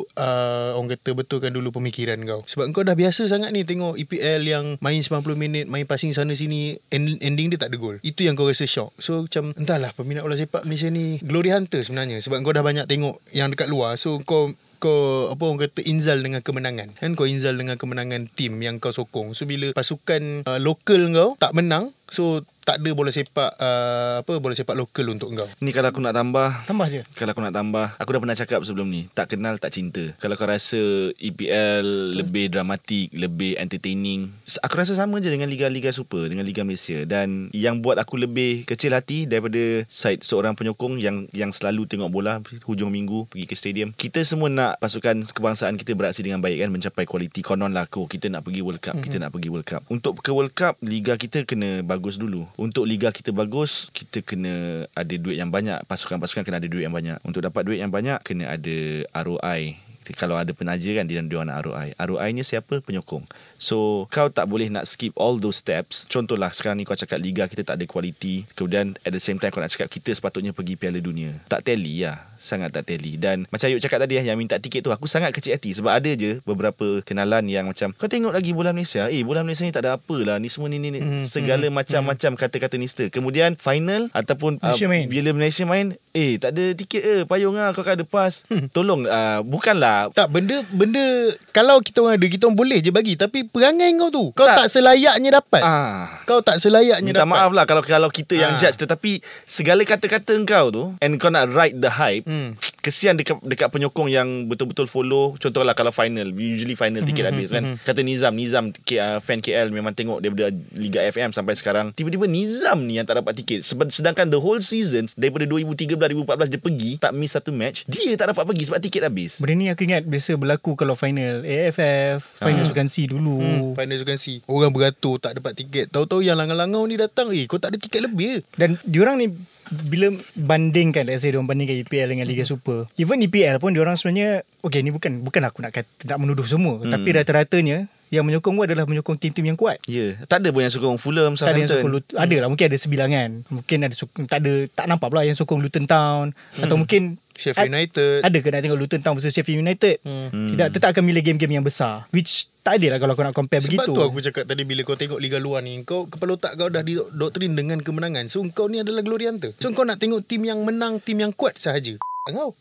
uh, orang kata betulkan dulu pemikiran kau. Sebab kau dah biasa sangat ni tengok EPL yang main 90 minit, main passing sana sini, end, ending dia tak ada gol. Itu yang kau rasa shock. So, macam entahlah peminat bola sepak Malaysia ni glory hunter sebenarnya. Sebab kau dah banyak tengok yang dekat luar. So, kau kau apa orang kata inzal dengan kemenangan kan kau inzal dengan kemenangan tim yang kau sokong so bila pasukan uh, lokal kau tak menang so tak ada bola sepak uh, apa bola sepak lokal untuk kau Ni kalau aku nak tambah. Tambah je. Kalau aku nak tambah Aku dah pernah cakap sebelum ni Tak kenal tak cinta. Kalau kau rasa EPL Lebih dramatik Lebih entertaining Aku rasa sama je dengan Liga-Liga Super Dengan Liga Malaysia. Dan yang buat aku lebih kecil hati Daripada side seorang penyokong Yang yang selalu tengok bola Hujung minggu Pergi ke stadium. Kita semua nak Pasukan kebangsaan kita beraksi dengan baik kan Mencapai kualiti Konon lah. Ko, Kita nak pergi World Cup mm-hmm. Kita nak pergi World Cup. Untuk ke World Cup Liga kita kena bagus dulu Untuk liga kita bagus Kita kena ada duit yang banyak. Pasukan-pasukan kena ada duit yang banyak. Untuk dapat duit yang banyak Kena ada ROI Kalau ada penaja kan Dia, dia nak ROI ROI ni siapa? Penyokong. So kau tak boleh nak skip all those steps. Contohlah sekarang ni kau cakap Liga kita tak ada kualiti. Kemudian at the same time kau nak cakap Kita sepatutnya pergi Piala Dunia. Tak tally lah Sangat tak tally Dan macam Ayuk cakap tadi eh, Yang minta tiket tu Aku sangat kecil hati Sebab ada je Beberapa kenalan yang macam Kau tengok lagi bola Malaysia Eh bola Malaysia ni tak ada apa lah Ni semua ni ni, ni. Hmm, Segala macam-macam kata-kata nista Kemudian final Ataupun Malaysia uh, main. Bila Malaysia main Eh tak ada tiket eh Payung lah Kau kan ada pas Hmm. Tolong uh, Bukanlah Tak benda benda kalau kita orang ada kita orang boleh je bagi tapi perangai kau tu kau tak, Tak. selayaknya dapat. Ah. Kau tak selayaknya Minta dapat. maaf lah kalau kalau kita yang Ah. judge tetapi segala kata-kata engkau tu and kau nak ride the hype Hmm. kesian dekat dekat penyokong yang betul-betul follow contohlah kalau final usually final tiket Hmm, habis kan kata Nizam Nizam K, uh, fan KL memang tengok daripada Liga FM sampai sekarang tiba-tiba Nizam ni yang tak dapat tiket sedangkan the whole season daripada 2013 2014 dia pergi tak miss satu match dia tak dapat pergi sebab tiket habis Benda ni aku ingat biasa berlaku kalau final AFF, final Sukan C dulu. Hmm, final Sukan C. Orang beratur tak dapat tiket. Tahu-tahu yang langau-langau ni datang, eh kau tak ada tiket lebih. Dan diorang ni bila bandingkan let's say diorang bandingkan EPL dengan Liga Super. Even EPL pun diorang sebenarnya okay ni bukan bukan aku nak kata, nak menuduh semua hmm. tapi rata-ratanya yang menyokong pun adalah menyokong tim-tim yang kuat. Ya, yeah. tak ada pun yang sokong Fulham, Tak ada yang sokong Southampton. Luton. Ada lah mungkin ada sebilangan. Mungkin ada sokong, tak ada tak nampak pula yang sokong Luton Town hmm. atau mungkin Sheffield ad- United. Ada ke nak tengok Luton Town versus Sheffield United? Hmm. Tidak tetap akan milih game-game yang besar which tak ada lah kalau kau nak compare Sebab begitu. tu aku cakap tadi bila kau tengok liga luar ni kau kepala otak kau dah didoktrin dengan kemenangan. So kau ni adalah glory hunter. So kau nak tengok tim yang menang, tim yang kuat sahaja. Kau.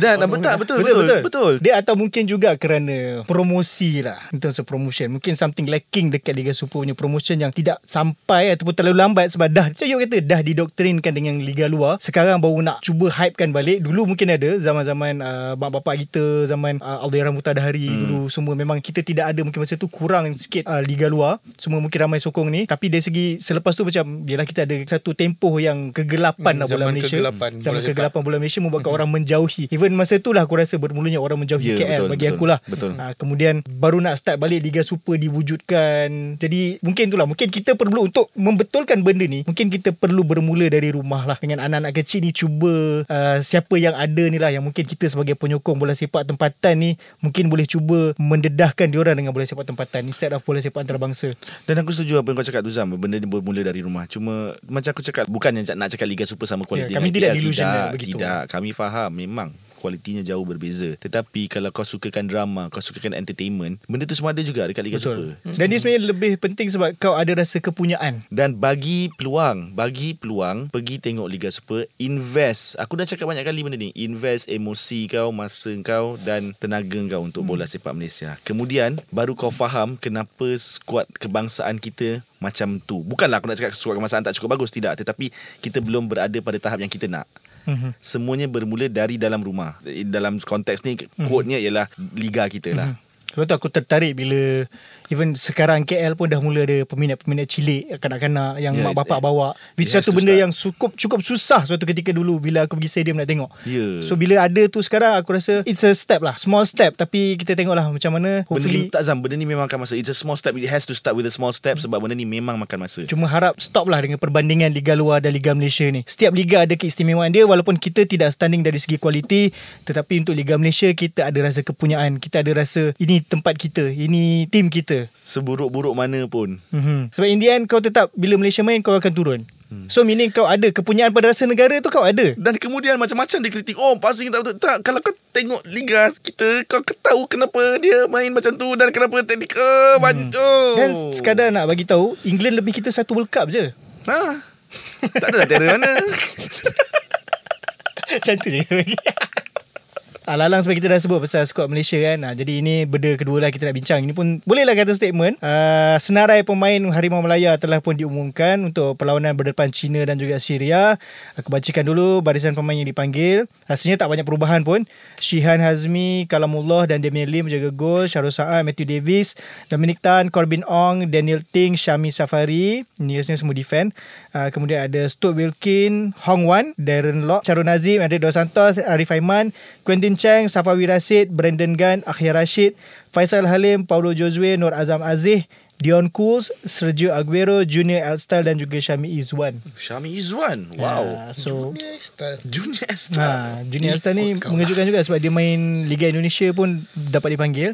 Dan betul betul betul, betul betul. Dia atau mungkin juga kerana promosi lah in terms of promotion. Mungkin something lacking dekat Liga Super punya promotion yang tidak sampai ataupun terlalu lambat sebab dah macam you kata dah didoktrinkan dengan Liga luar. Sekarang baru nak cuba hypekan balik. Dulu mungkin ada zaman-zaman uh, mak bapak kita, zaman uh, Alderan Mutadahari hmm. dulu semua memang kita tidak ada mungkin masa tu kurang sikit uh, Liga luar. Semua mungkin ramai sokong ni. Tapi dari segi selepas tu macam yalah kita ada satu tempoh yang kegelapan Hmm, lah bola Malaysia. kegelapan Zaman bola sepak. kegelapan bola Malaysia membuatkan orang menjauhi. Even masa tu lah aku rasa bermulanya orang menjauhi Ya, KL betul, bagi betul, aku lah. betul. Ha, kemudian baru nak start balik Liga Super diwujudkan. Jadi mungkin itulah. Mungkin kita perlu untuk membetulkan benda ni. Mungkin kita perlu bermula dari rumah lah. Dengan anak-anak kecil ni cuba uh, siapa yang ada ni lah. Yang mungkin kita sebagai penyokong bola sepak tempatan ni. Mungkin boleh cuba mendedahkan diorang dengan bola sepak tempatan. Instead of bola sepak antarabangsa. Dan aku setuju apa yang kau cakap tu Zam Benda ni bermula dari rumah Cuma Macam aku cakap Bukan yang nak cakap Liga Super sama kualiti Ya, kami dengan tidak IPL. delusional tidak, begitu. Tidak Kami faham Memang kualitinya jauh berbeza. Tetapi kalau kau sukakan drama Kau sukakan entertainment Benda tu semua ada juga Dekat Liga Super. Betul. Dan dia sebenarnya lebih penting sebab kau ada rasa kepunyaan. dan bagi peluang Bagi peluang Pergi tengok Liga Super Invest. Aku dah cakap banyak kali benda ni. Invest emosi kau Masa kau Dan tenaga kau Untuk bola sepak Malaysia. Kemudian Baru kau faham Kenapa skuad kebangsaan kita Macam tu. Bukanlah aku nak cakap Skuad kebangsaan tak cukup bagus. Tidak. Tetapi Kita belum berada pada tahap yang kita nak Mhm. Semuanya bermula dari dalam rumah. Dalam konteks ni Quote-nya ialah Liga kita lah. Sebab tu aku tertarik bila even sekarang KL pun dah mula ada peminat-peminat cilik kanak-kanak yang Yes, mak bapak eh. bawa. Which It satu benda start. yang cukup cukup susah suatu ketika dulu bila aku pergi stadium nak tengok. Ya. So bila ada tu sekarang aku rasa it's a step lah, small step tapi kita tengoklah macam mana Benda hopefully ni tak Zam Benda ni memang akan masa It's a small step It has to start with a small step Sebab benda ni memang makan masa Cuma harap stop lah dengan perbandingan Liga luar dan Liga Malaysia ni. Setiap Liga ada keistimewaan dia walaupun kita tidak standing dari segi kualiti. Tetapi untuk Liga Malaysia kita ada rasa kepunyaan. Kita ada rasa ini tempat kita. Ini tim kita. Seburuk-buruk mana pun Mm-hmm. Sebab in the end kau tetap bila Malaysia main kau akan turun. Hmm. So meaning kau ada kepunyaan pada rasa negara tu kau ada. Dan kemudian macam-macam dikritik Oh passing tak betul Tak Kalau kau tengok Liga kita Kau tahu kenapa dia main macam tu Dan kenapa teknik uh, hmm. oh. Dan sekadar nak bagi tahu England lebih kita satu World Cup je. ha? Tak ada lah terror mana Macam tu je Alang-alang sebab kita dah sebut pasal skuad Malaysia kan. Ha, jadi ini benda kedua lah kita nak bincang. Ini pun bolehlah kata statement. Uh, senarai pemain Harimau Melaya telah pun diumumkan untuk perlawanan berdepan China dan juga Syria. Aku bacakan dulu barisan pemain yang dipanggil. Hasilnya tak banyak perubahan pun. Shihan Hazmi, Kalamullah dan Damian Lim menjaga gol. Syarul Sa'ad, Matthew Davis, Dominic Tan, Corbin Ong, Daniel Ting, Syami Safari. Ini semua defend. Uh, kemudian ada Stuart Wilkin, Hong Wan, Darren Lock, Charun Nazim, Andre Dos Santos, Arif Aiman, Quentin Chang, Safawi Rashid, Brandon Gan, Akhir Rashid, Faisal Halim, Paulo Josue, Nur Azam Aziz Dion Cools, Sergio Aguero, Junior Elstyle dan juga Syami Izwan. Syami Izwan. Wow. Uh, so Style. Junior Esther. Ha, Junior Elstyle ni mengejutkan juga sebab dia main Liga Indonesia pun dapat dipanggil.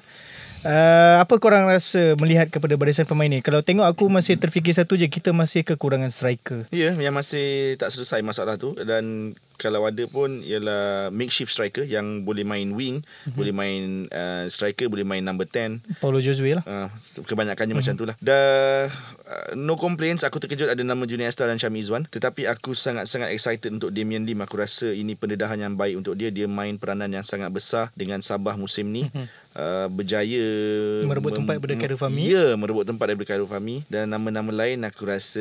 Uh, apa korang rasa melihat kepada barisan pemain ni? Kalau tengok aku masih terfikir satu je, kita masih kekurangan striker. Ya, yang masih tak selesai masalah tu dan kalau ada pun ialah makeshift striker yang boleh main wing, mm-hmm. boleh main uh, striker, boleh main number 10. Paulo Josue lah. Uh, kebanyakannya mm-hmm. macam tu lah Dah uh, No complaints Aku terkejut ada nama Junior Estar dan Syami Izwan Tetapi aku sangat-sangat excited Untuk Damian Lim Aku rasa ini pendedahan yang baik Untuk dia Dia main peranan yang sangat besar Dengan Sabah musim ni mm-hmm. Uh, berjaya Merebut tempat daripada Khairul Fahmi. Ya merebut tempat daripada Khairul Fahmi Dan nama-nama lain Aku rasa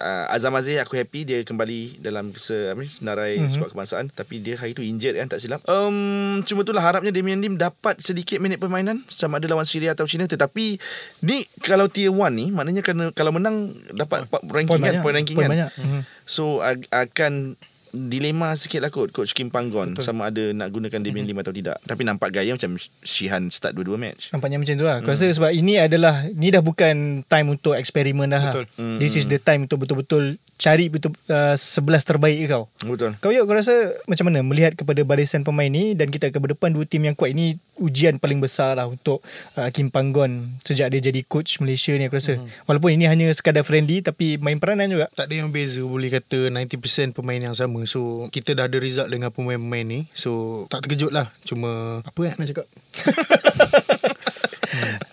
uh, Azam Aziz aku happy Dia kembali dalam se, apa ni, Senarai mm-hmm. skuad kebangsaan Tapi dia hari tu injured kan Tak silap um, Cuma itulah harapnya Damian Lim Dapat sedikit minit permainan Sama ada lawan Syria atau China Tetapi Ni kalau tier 1 ni Maknanya kena, kalau menang Dapat ranking Poin kan banyak. Point ranking Poin kan banyak. Mhm. So ag- akan dilema sikit lah kot Coach Kim Panggon. Betul. Sama ada nak gunakan Damian Lim atau tidak. Tapi nampak gaya macam Shihan start dua-dua match. Nampaknya macam tu lah. Aku rasa sebab ini adalah Ni dah bukan time untuk eksperimen dah Betul. Betul. This is the time untuk betul-betul Cari betul uh, sebelas terbaik kau. Betul. Kau Yuk kau rasa macam mana Melihat kepada barisan pemain ni Dan kita ke depan Dua tim yang kuat ini Ujian paling besar lah Untuk uh, Kim Panggon Sejak dia jadi coach Malaysia ni aku rasa. Mm-hmm. Walaupun ini hanya sekadar friendly Tapi main peranan juga. Tak ada yang beza Boleh kata 90% pemain yang sama So kita dah ada result Dengan pemain-pemain ni. So tak terkejut lah. Cuma Apa yang nak cakap?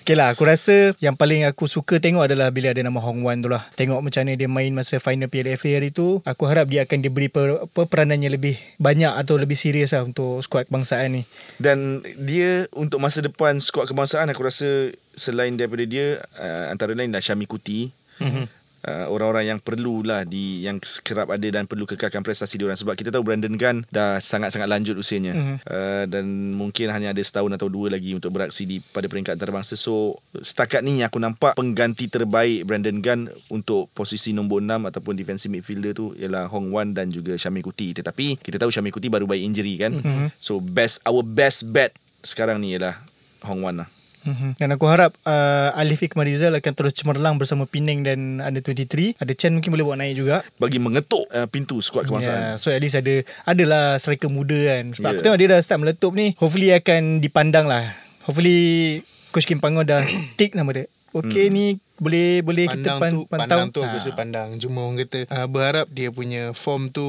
Okay lah aku rasa Yang paling aku suka tengok adalah Bila ada nama Hong Wan tu lah. Tengok macam mana dia main Masa final Piala FA hari tu Aku harap dia akan diberi per, apa, Peranannya lebih Banyak atau lebih serius lah Untuk skuad kebangsaan ni. Dan dia Untuk masa depan Skuad kebangsaan Aku rasa Selain daripada dia uh, Antara lain dah Syami Kuti. Mm-hmm. Uh, Orang-orang yang perlulah di Yang kerap ada Dan perlu kekalkan prestasi diorang Sebab kita tahu Brandon Gunn Dah sangat-sangat lanjut usianya. Mm-hmm. uh, Dan mungkin hanya ada setahun atau dua lagi Untuk beraksi di pada peringkat antarabangsa. So setakat ni aku nampak Pengganti terbaik Brandon Gunn Untuk posisi nombor 6 Ataupun defensive midfielder tu Ialah Hong Wan dan juga Syami Kuti. Tetapi kita tahu Syami Kuti baru baik injury kan? Mm-hmm. So best Our best bet Sekarang ni ialah Hong Wan lah Mm-hmm. Dan aku harap uh, Alif Ikmal Rizal akan terus cemerlang bersama Penang dan Under 23. Ada Chen mungkin boleh bawa naik juga. bagi mengetuk uh, pintu skuad kebangsaan. Yeah, so at least ada adalah striker muda kan. Sebab Yeah. aku tengok dia dah start meletup ni. Hopefully akan dipandang lah. Hopefully Coach Kim Panggon dah tick nama dia. Okay hmm. ni boleh boleh kita Pandang pan, tu pantau. Pandang tu Ha, Aku rasa pandang Cuma orang kata uh, Berharap dia punya Form tu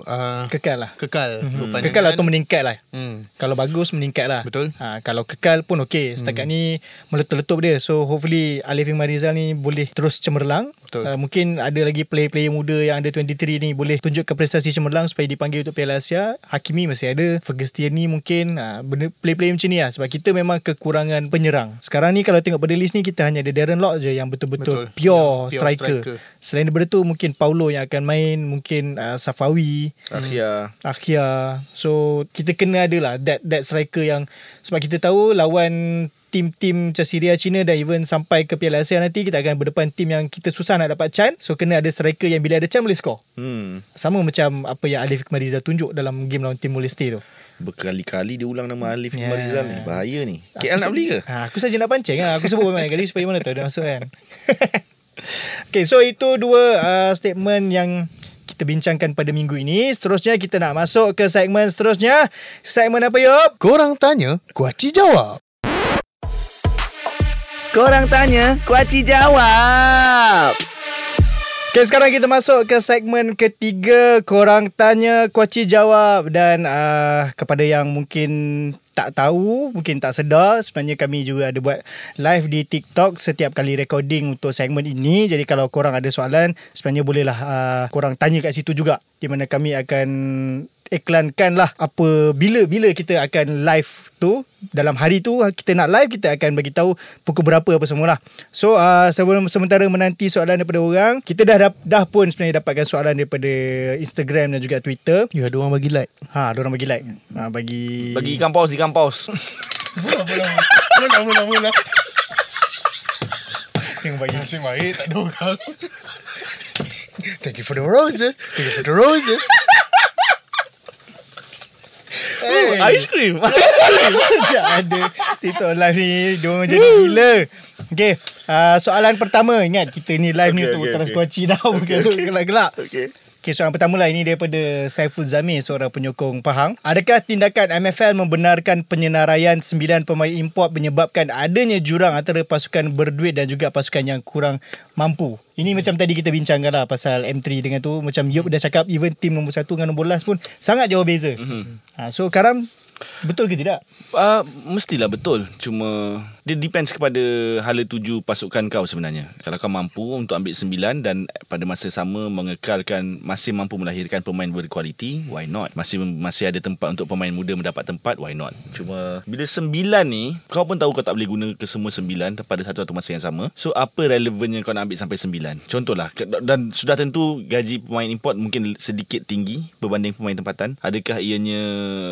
uh, Kekal lah. Kekal Hmm. Berpanjangan. Kekal atau meningkat lah. hmm. Kalau bagus meningkat lah Betul. ha, Kalau kekal pun okey Setakat hmm. ni Meletup-letup dia So hopefully Alif Iman Rizal ni Boleh terus cemerlang Betul. uh, Mungkin ada lagi player-player muda Yang ada 23 ni Boleh tunjukkan prestasi cemerlang Supaya dipanggil untuk Piala Asia Hakimi masih ada Ferguson ni mungkin uh, benda, Player-player macam ni lah Sebab kita memang kekurangan penyerang Sekarang ni kalau tengok pada list ni Kita hanya ada Darren Lock je Yang betul-betul Betul. pure, Yang pure striker. striker. Selain daripada tu Mungkin Paulo yang akan main Mungkin uh, Safawi Akhia Akhia So kita kena ada lah That, that striker yang Sebab kita tahu Lawan tim-tim macam Syria, China dan even sampai ke Piala Asia nanti kita akan berdepan tim yang kita susah nak dapat chance so kena ada striker yang bila ada chance boleh score hmm. sama macam apa yang Alif Mariza tunjuk dalam game lawan Timor Leste tu Berkali-kali dia ulang nama Alif Ya. yeah. Rizal ni Bahaya ni KL nak beli ke? ha, aku saja nak pancing lah. aku sebut banyak kali supaya mana tahu dia masuk kan Okay so itu dua uh, statement yang kita bincangkan pada minggu ini Seterusnya kita nak masuk ke segmen seterusnya Segmen apa Yop? Korang tanya Kuaci jawab Korang tanya, Kuaci jawab. Okay, sekarang kita masuk ke segmen ketiga. Korang tanya, Kuaci jawab. Dan uh, kepada yang mungkin tak tahu, mungkin tak sedar, sebenarnya kami juga ada buat live di TikTok setiap kali recording untuk segmen ini. Jadi kalau korang ada soalan, sebenarnya bolehlah uh, korang tanya kat situ juga. Di mana kami akan iklankan lah apa bila-bila kita akan live tu dalam hari tu kita nak live kita akan bagi tahu pukul berapa apa semua lah. So uh, sebelum sementara menanti soalan daripada orang, kita dah dah, dah pun sebenarnya dapatkan soalan daripada Instagram dan juga Twitter. Ya ada orang bagi like Ha, ada orang bagi like. Ha, bagi Bagi ikan paus Ikan paus Mula mula Mula mula mula yang bagi. Nasib baik tak ada orang Thank you for the roses Thank you for the roses Hey. Ice cream Sekejap ada TikTok live ni Dia orang jadi gila Okay Uh, soalan pertama ingat kita ni live ni Okay, untuk okay, okay. kuaci dah bukan untuk gelak-gelak. Okay. Okay, soalan pertama lah ini daripada Saiful Zamir, seorang penyokong Pahang. Adakah tindakan MFL membenarkan penyenaraian sembilan pemain import menyebabkan adanya jurang antara pasukan berduit dan juga pasukan yang kurang mampu? Ini macam tadi kita bincangkan lah pasal M3 dengan tu. Macam Yop dah cakap, even tim nombor 1 dengan nombor 11 pun sangat jauh beza. Mm-hmm. Ha, so, Karam, betul ke tidak? Uh, mestilah betul Cuma Dia depends kepada Hala tuju pasukan kau sebenarnya. Kalau kau mampu Untuk ambil sembilan Dan pada masa sama Mengekalkan Masih mampu melahirkan Pemain berkualiti Why not? Masih masih ada tempat Untuk pemain muda Mendapat tempat Why not? Cuma Bila sembilan ni Kau pun tahu Kau tak boleh guna Ke semua sembilan Pada satu atau masa yang sama. So apa relevannya Kau nak ambil sampai sembilan? Contohlah Dan sudah tentu Gaji pemain import Mungkin sedikit tinggi Berbanding pemain tempatan. Adakah ianya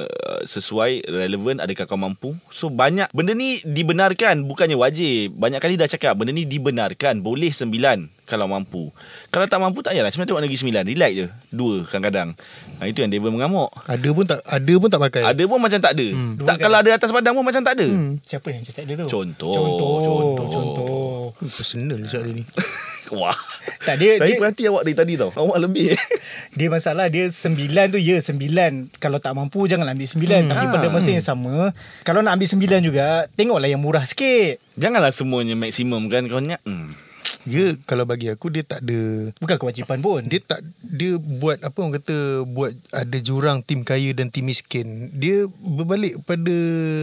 uh, Sesuai Relevan Adakah kau mampu? So banyak Benda ni dibenarkan Bukannya wajib. Banyak kali dah cakap Benda ni dibenarkan. Boleh sembilan Kalau mampu Kalau tak mampu tak payahlah Sebenarnya tengok negeri sembilan Relax je Dua kadang-kadang ha, Itu yang Devon mengamuk Ada pun tak ada pun tak pakai. Ada pun macam tak ada hmm. tak, Kalau ada atas padang pun macam tak ada hmm. Siapa yang cakap dia tu? Contoh, Contoh. contoh. Contoh. Hmm, Personal je dia ni. Wah Tak, dia, Saya dia, perhati awak dari tadi tau Awak lebih Dia masalah dia sembilan tu ya sembilan. Kalau tak mampu jangan ambil sembilan. Hmm. Tapi Ah. pada masa yang sama, kalau nak ambil sembilan juga, tengoklah yang murah sikit. Janganlah semuanya maksimum kan Kau nyak hmm. Dia kalau bagi aku dia tak ada Bukan kewajipan pun. dia tak dia buat apa orang kata buat ada jurang tim kaya dan tim miskin. Dia berbalik pada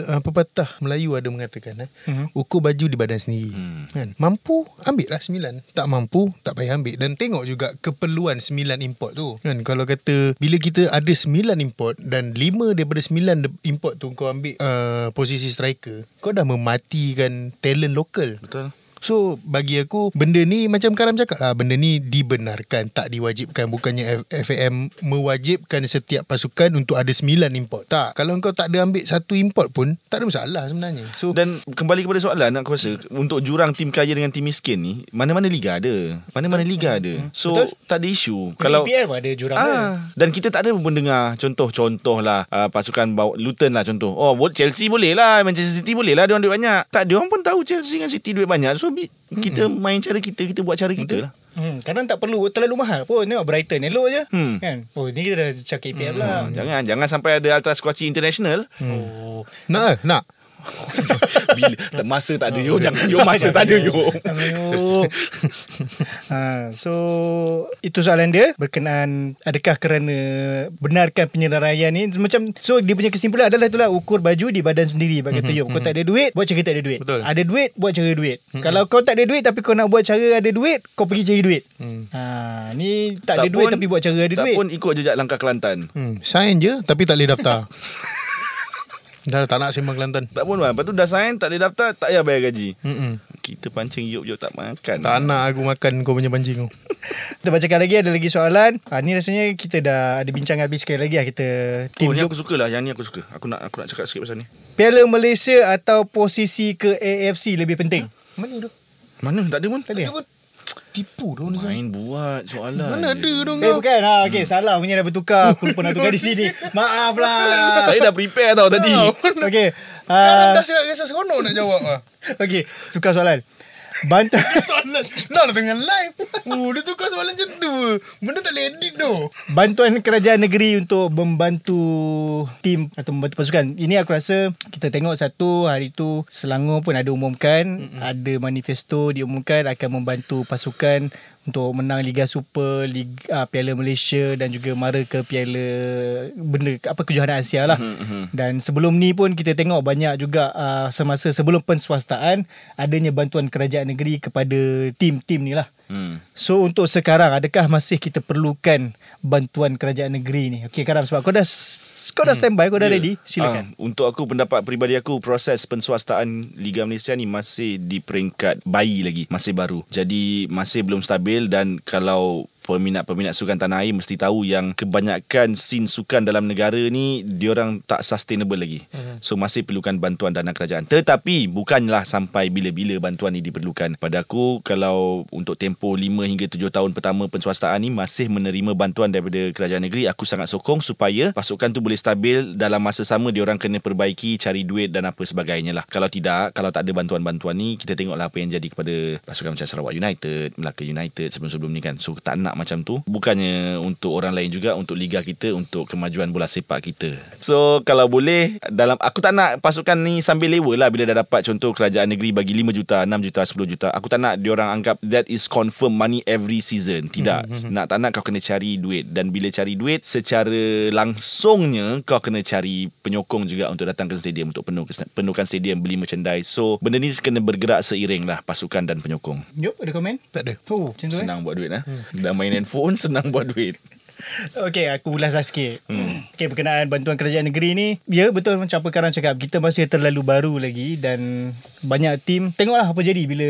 uh, pepatah Melayu ada mengatakan eh Mhm. ukur baju di badan sendiri. Hmm. Kan? Mampu ambil lah sembilan. Tak mampu tak payah ambil dan tengok juga keperluan sembilan import tu. Kan kalau kata bila kita ada sembilan import dan lima daripada sembilan import tu kau ambil uh, posisi striker, kau dah mematikan talent lokal. Betul So bagi aku benda ni macam Karam cakap lah benda ni dibenarkan tak diwajibkan bukannya F- FAM mewajibkan setiap pasukan untuk ada 9 import. Tak. Kalau kau tak ada ambil satu import pun tak ada masalah sebenarnya. So Dan kembali kepada soalan Aku rasa Untuk jurang tim kaya dengan tim miskin ni Mana-mana liga ada Mana-mana liga ada So Betul. tak ada isu Kalau Kalau EPL pun ada jurang dia. Ah, dan kita tak ada pun mendengar contoh-contoh lah uh, pasukan bawa Luton lah contoh. Oh, Chelsea boleh lah, Manchester City boleh lah dia orang duit banyak. Tak dia orang pun tahu Chelsea dengan City duit banyak. So bi- kita main cara kita, kita buat cara kita lah. Hmm, kadang tak perlu terlalu mahal pun. Tengok Brighton elok je. Hmm. Kan? Oh, ni kita dah cakap EPL lah. Jangan jangan sampai ada Ultra Squatchy International. Oh. nak lah, nak. Bila tak masa tak ada yo jangan yo masa tak ada yo. Ha, so itu soalan dia berkenaan adakah kerana benarkan penyelesaian ni? Macam so dia punya kesimpulan adalah itulah ukur baju di badan sendiri. Bagi kata Yop kau tak ada duit buat cara tak ada duit. Betul. ada duit buat cara duit. Kalau kau tak ada duit tapi kau nak buat cara ada duit kau pergi cari duit. Ha ni tak, ada duit pun- tapi buat cara ada tak duit. pun ikut jejak langkah Kelantan. Hmm, sign je tapi tak boleh daftar. Dah tak nak sembang Kelantan. Tak pun bang. Lepas tu dah sign tak boleh daftar tak payah bayar gaji. Mm-mm. Kita pancing yop-yop tak makan. Tak nak aku makan kau punya pancing kau. kita bacakan lagi ada lagi soalan ha, ni rasanya kita dah ada bincang habis sekali lagi lah kita Oh, tim ni aku suka lah. Yang ni aku suka. Aku nak aku nak cakap sikit pasal ni. Piala Malaysia atau posisi ke AFC lebih penting? Mana tu? Mana? Tak ada pun. Tak ada? Tipu dah ni. Main buat soalan. Mana ada dong Eh bukan. Ha, Okay salah. Punya dah bertukar. Aku lupa nak tukar di sini. Maaf lah Saya dah prepare tau tadi. Okay uh, Kan dah cakap kisah seronok nak jawab ah. Okay Tukar soalan Bantuan soalan. Nak tengah live Oh dia tukar soalan macam tu. Benda tak boleh edit tu. Bantuan kerajaan negeri untuk membantu tim atau membantu pasukan. Ini aku rasa kita tengok satu hari tu Selangor pun ada umumkan, mm-hmm. ada manifesto diumumkan akan membantu pasukan untuk menang Liga Super, Liga uh, Piala Malaysia dan juga mara ke Piala benda apa kejohanan Asia lah. Mm-hmm. Dan sebelum ni pun kita tengok banyak juga uh, semasa sebelum penswastaan adanya bantuan kerajaan negeri kepada tim-tim ni lah. Hmm. So untuk sekarang adakah masih kita perlukan bantuan kerajaan negeri ni? Okey Karam sebab kau dah kau dah standby, kau dah ready. Silakan. Ah, untuk aku pendapat peribadi aku proses penswastaan Liga Malaysia ni masih di peringkat bayi lagi, masih baru. Jadi masih belum stabil dan kalau peminat-peminat sukan tanah air mesti tahu yang kebanyakan scene sukan dalam negara ni diorang tak sustainable lagi. Hmm. So masih perlukan bantuan dana kerajaan. Tetapi bukanlah sampai bila-bila bantuan ni diperlukan. Pada aku kalau untuk tempoh 5 hingga 7 tahun pertama penswastaan ni masih menerima bantuan daripada kerajaan negeri, aku sangat sokong supaya pasukan tu boleh stabil dalam masa sama diorang kena perbaiki, cari duit dan apa sebagainya lah. Kalau tidak, kalau tak ada bantuan-bantuan ni, kita tengoklah apa yang jadi kepada pasukan macam Sarawak United, Melaka United sebelum-sebelum ni kan. So tak nak macam tu. Bukannya untuk orang lain juga, untuk liga kita, untuk kemajuan bola sepak kita. So kalau boleh, dalam aku tak nak pasukan ni sambil lewa lah bila dah dapat contoh kerajaan negeri bagi 5 juta, 6 juta, 10 juta. Aku tak nak diorang anggap that is confirm money every season. Tidak. Hmm. Nak tak nak kau kena cari duit. Dan bila cari duit, secara langsungnya kau kena cari penyokong juga untuk datang ke stadium untuk penuh penuhkan stadium beli merchandise. So benda ni kena bergerak seiring lah pasukan dan penyokong. Yup, ada komen? Tak ada. Oh, tu eh? Senang buat duit lah. Dah main handphone senang buat duit. Okey, aku ulas lah sikit. Hmm. Okey, berkenaan bantuan kerajaan negeri ni, ya betul macam apa Karan cakap, kita masih terlalu baru lagi dan banyak tim, tengoklah apa jadi bila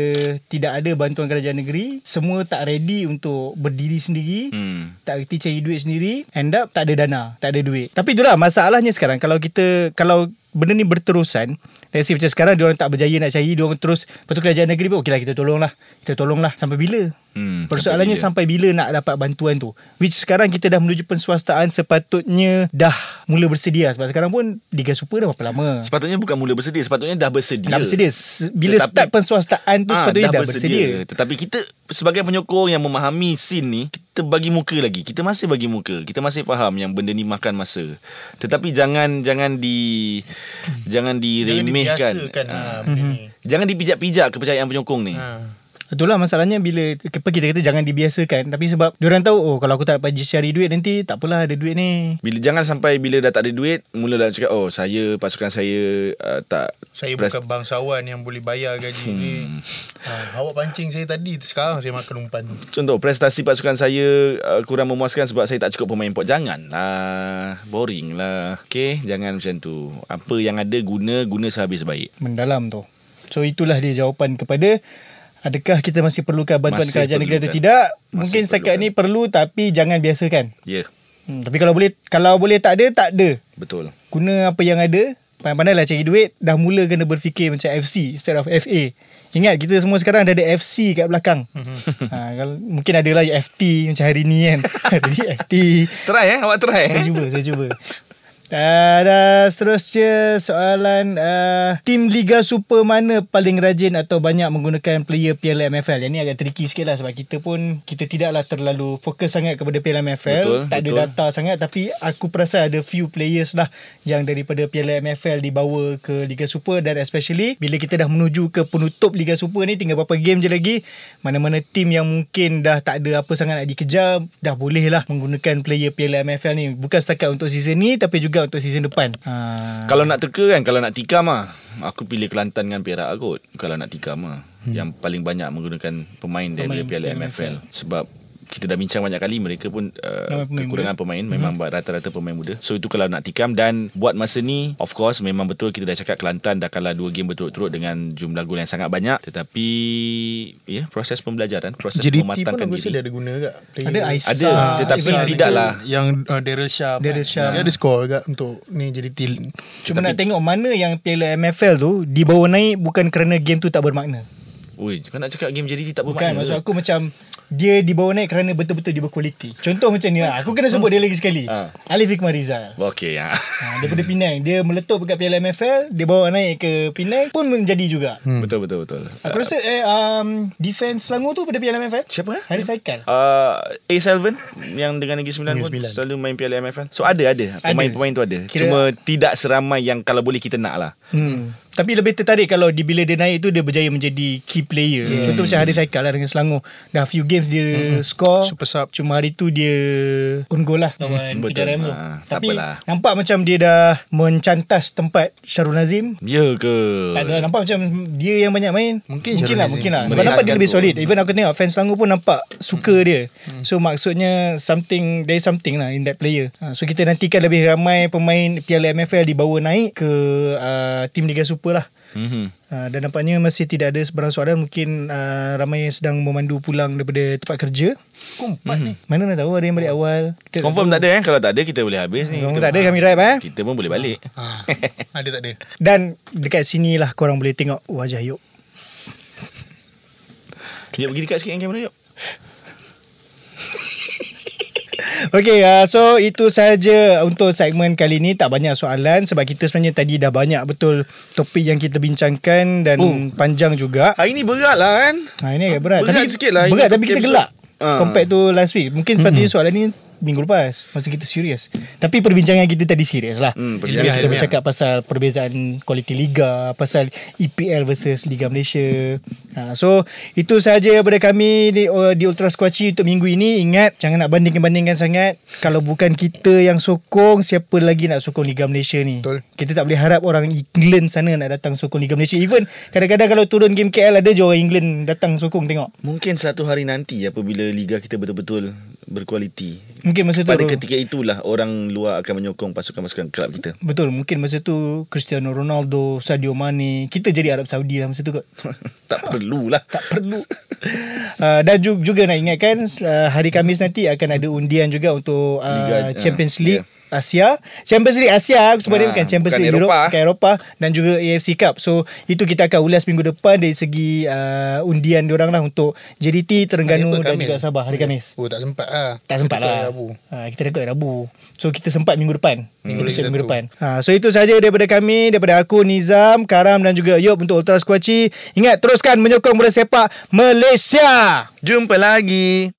tidak ada bantuan kerajaan negeri, semua tak ready untuk berdiri sendiri, Hmm. tak reti cari duit sendiri, end up tak ada dana, tak ada duit. Tapi itulah masalahnya sekarang kalau kita kalau benda ni berterusan Let's say macam sekarang Diorang tak berjaya nak cari Diorang terus Lepas tu kerajaan negeri pun Okey lah kita tolong lah Kita tolong lah Sampai bila? Hmm, Persoalannya sampai bila. sampai bila nak dapat bantuan tu? Which sekarang kita dah menuju penswastaan Sepatutnya dah mula bersedia. Sebab sekarang pun Liga Super dah berapa lama? Sepatutnya bukan mula bersedia, sepatutnya dah bersedia. Dah bersedia. Bila Tetapi- start penswastaan tu Ah, Sepatutnya dah, bersedia. Tetapi kita sebagai penyokong yang memahami scene ni, kita bagi muka lagi. Kita masih bagi muka. Kita masih faham yang benda ni makan masa. Tetapi jangan jangan di jangan Jangan diremehkan. dibiasakan Ah. ha, benda ni. Jangan dipijak-pijak kepercayaan penyokong ni. Ha. Itulah masalahnya bila apa kita kata jangan dibiasakan tapi sebab diorang tahu oh kalau aku tak dapat cari duit nanti tak apalah ada duit ni. Bila jangan sampai bila dah tak ada duit, mula dah cakap oh saya pasukan saya uh, tak Saya pres- bukan bangsawan yang boleh bayar gaji hmm. ni. Ha, awak pancing saya tadi, sekarang saya makan umpan. Contoh prestasi pasukan saya uh, kurang memuaskan sebab saya tak cukup pemain import. Janganlah. Boring lah. Okay, jangan macam tu. Apa yang ada guna, guna sehabis baik. mendalam tu. So itulah dia jawapan kepada adakah kita masih perlukan bantuan Masih kerajaan negeri atau perlukan. tidak? Masih Mungkin setakat perlukan. ni perlu tapi jangan biasakan. Ya, yeah, Hmm, tapi kalau boleh kalau boleh tak ada tak ada. betul. Guna apa yang ada. Pandai-pandailah cari duit Dah mula kena berfikir Macam FC Instead of FA Ingat kita semua sekarang Dah ada FC kat belakang ha, kalau, Mungkin ada lah FT Macam hari ni kan Jadi FT Try eh, awak try Saya eh. cuba Saya cuba Uh, dan seterusnya soalan uh, Tim Liga Super mana paling rajin atau banyak menggunakan player Piala MFL Yang ni agak tricky sikit lah sebab kita pun Kita tidaklah terlalu fokus sangat kepada Piala MFL Betul, Tak ada betul. data sangat Tapi aku perasan ada few players lah Yang daripada Piala MFL dibawa ke Liga Super. Dan especially bila kita dah menuju ke penutup Liga Super ni Tinggal berapa game je lagi Mana-mana tim yang mungkin dah tak ada apa sangat nak dikejar Dah boleh lah menggunakan player Piala MFL ni. Bukan setakat untuk season ni Tapi juga untuk season depan ha. Kalau nak teka kan, kalau nak tikam ah, aku pilih Kelantan dengan Perak kot. Kalau nak tikam ah, hmm. yang paling banyak menggunakan pemain daripada Piala Piala MFL. Sebab kita dah bincang banyak kali mereka pun uh, Ramai pemain kekurangan pemain memang hmm. rata-rata pemain muda. So itu kalau nak tikam dan buat masa ni of course memang betul kita dah cakap Kelantan dah kalah dua game berturut-turut dengan jumlah gol yang sangat banyak tetapi ya yeah, proses pembelajaran, proses JDT pun mematangkan aku rasa dia diri. ada guna player. Ada Aisyah Ada, tetapi Even tidaklah. Yang uh, Daryl Sharp Daryl. Sharp. Dia ada score juga Untuk ni JDT Cuma nak tengok mana yang Piala MFL tu Dibawa naik bukan kerana game tu tak bermakna Oi, kau nak cakap game JDT tak Bukan bermakna. maksud ke? aku macam Dia dibawa naik kerana betul-betul dia berkualiti Contoh macam ni lah Aku kena sebut dia lagi sekali Ah. Alif Hikmah Rizal Okey ya. ha, Daripada Penang Dia meletup dekat Piala MFL Dia bawa naik ke Penang Pun menjadi juga Hmm. Betul betul betul. Aku rasa eh, um, Defense Selangor tu pada Piala MFL Siapa, eh? Harith Haikal Uh, A Selvan yang dengan Negeri Sembilan pun selalu main Piala MFL. So ada ada pemain-pemain tu ada. Kira- Cuma tidak seramai yang kalau boleh kita nak lah. Hmm. Tapi lebih tertarik kalau di bila dia naik tu dia berjaya menjadi key player. Yeah. Contoh macam Haris Haikal lah dengan Selangor. Dah few games dia mm. score. Super sub. Cuma hari tu dia on goal lah lawan. Ah, tak Tapi apalah. nampak macam dia dah mencantas tempat Syarul Nazim. Ya ke? Tak ada nampak macam dia yang banyak main. Mungkin mungkin lah, mungkin lah. Sebab nampak dia lebih tu. solid. Even aku tengok fans Selangor pun nampak suka dia. So maksudnya something there is something lah in that player. Ha, so kita nantikan lebih ramai pemain Piala MFL dibawa naik ke uh, tim Liga Super lah. Mhm. Uh, dan nampaknya masih tidak ada sebarang soalan. Mungkin uh, ramai yang sedang memandu pulang daripada tempat kerja. Pukul 4 ni. Mana nak tahu ada yang balik awal? Kita Confirm tak ada eh? Kalau tak ada kita boleh habis ni. Kalau tak ada kami drive eh? kita pun boleh balik. Ah, ada tak ada? Dan dekat sini lah korang boleh tengok wajah Yop. Jom pergi dekat sikit dengan kamera jom Okay, uh, so itu saja untuk segmen kali ni. Tak banyak soalan sebab kita sebenarnya tadi dah banyak betul topik yang kita bincangkan dan Oh. panjang juga. Hari ni berat lah kan Ha, ini agak berat. Berat tapi, sikit lah Berat tapi kita gelak. Ah. Compared to last week. Mungkin sepatutnya soalan ni minggu lepas. Masa kita serius. Tapi perbincangan kita tadi serius lah. Hmm, kita ilmiah. bercakap pasal perbezaan kualiti liga, pasal EPL versus Liga Malaysia. Ha, so itu sahaja daripada kami di, uh, di Ultra Squatchy untuk minggu ini. Ingat jangan nak banding-bandingkan sangat. Kalau bukan kita yang sokong, siapa lagi nak sokong Liga Malaysia ni? Betul. Kita tak boleh harap orang England sana nak datang sokong Liga Malaysia. Even kadang-kadang kalau turun game KL ada je orang England datang sokong tengok. Mungkin satu hari nanti Apabila Liga kita betul-betul Berkualiti Mungkin masa tu Pada ketika itulah Orang luar akan menyokong Pasukan-pasukan kelab kita. Betul Mungkin masa tu Cristiano Ronaldo Sadio Mane Kita jadi Arab Saudi lah masa tu kot. Tak perlulah. Tak perlu. Uh, Dan ju- juga nak ingatkan uh, Hari Khamis nanti Akan ada undian juga Untuk uh, Liga, Champions uh, League Asia. Champions League Asia Aku sebut dia Ah, bukan Champions bukan League Eropah. Europe Bukan Eropah Dan juga AFC Cup. So itu kita akan ulas minggu depan Dari segi uh, Undian diorang lah Untuk JDT Terengganu apa, Dan Khamis? juga Sabah Hari Khamis Oh tak sempat lah. Tak sempat lah. Rabu. ha, Kita rekod Rabu. So kita sempat minggu depan. Minggu, Boleh episode minggu depan. Ha, So itu saja daripada kami Daripada aku Nizam Karam dan juga Yop Untuk Ultra Squatchy. Ingat teruskan menyokong bola sepak Malaysia. Jumpa lagi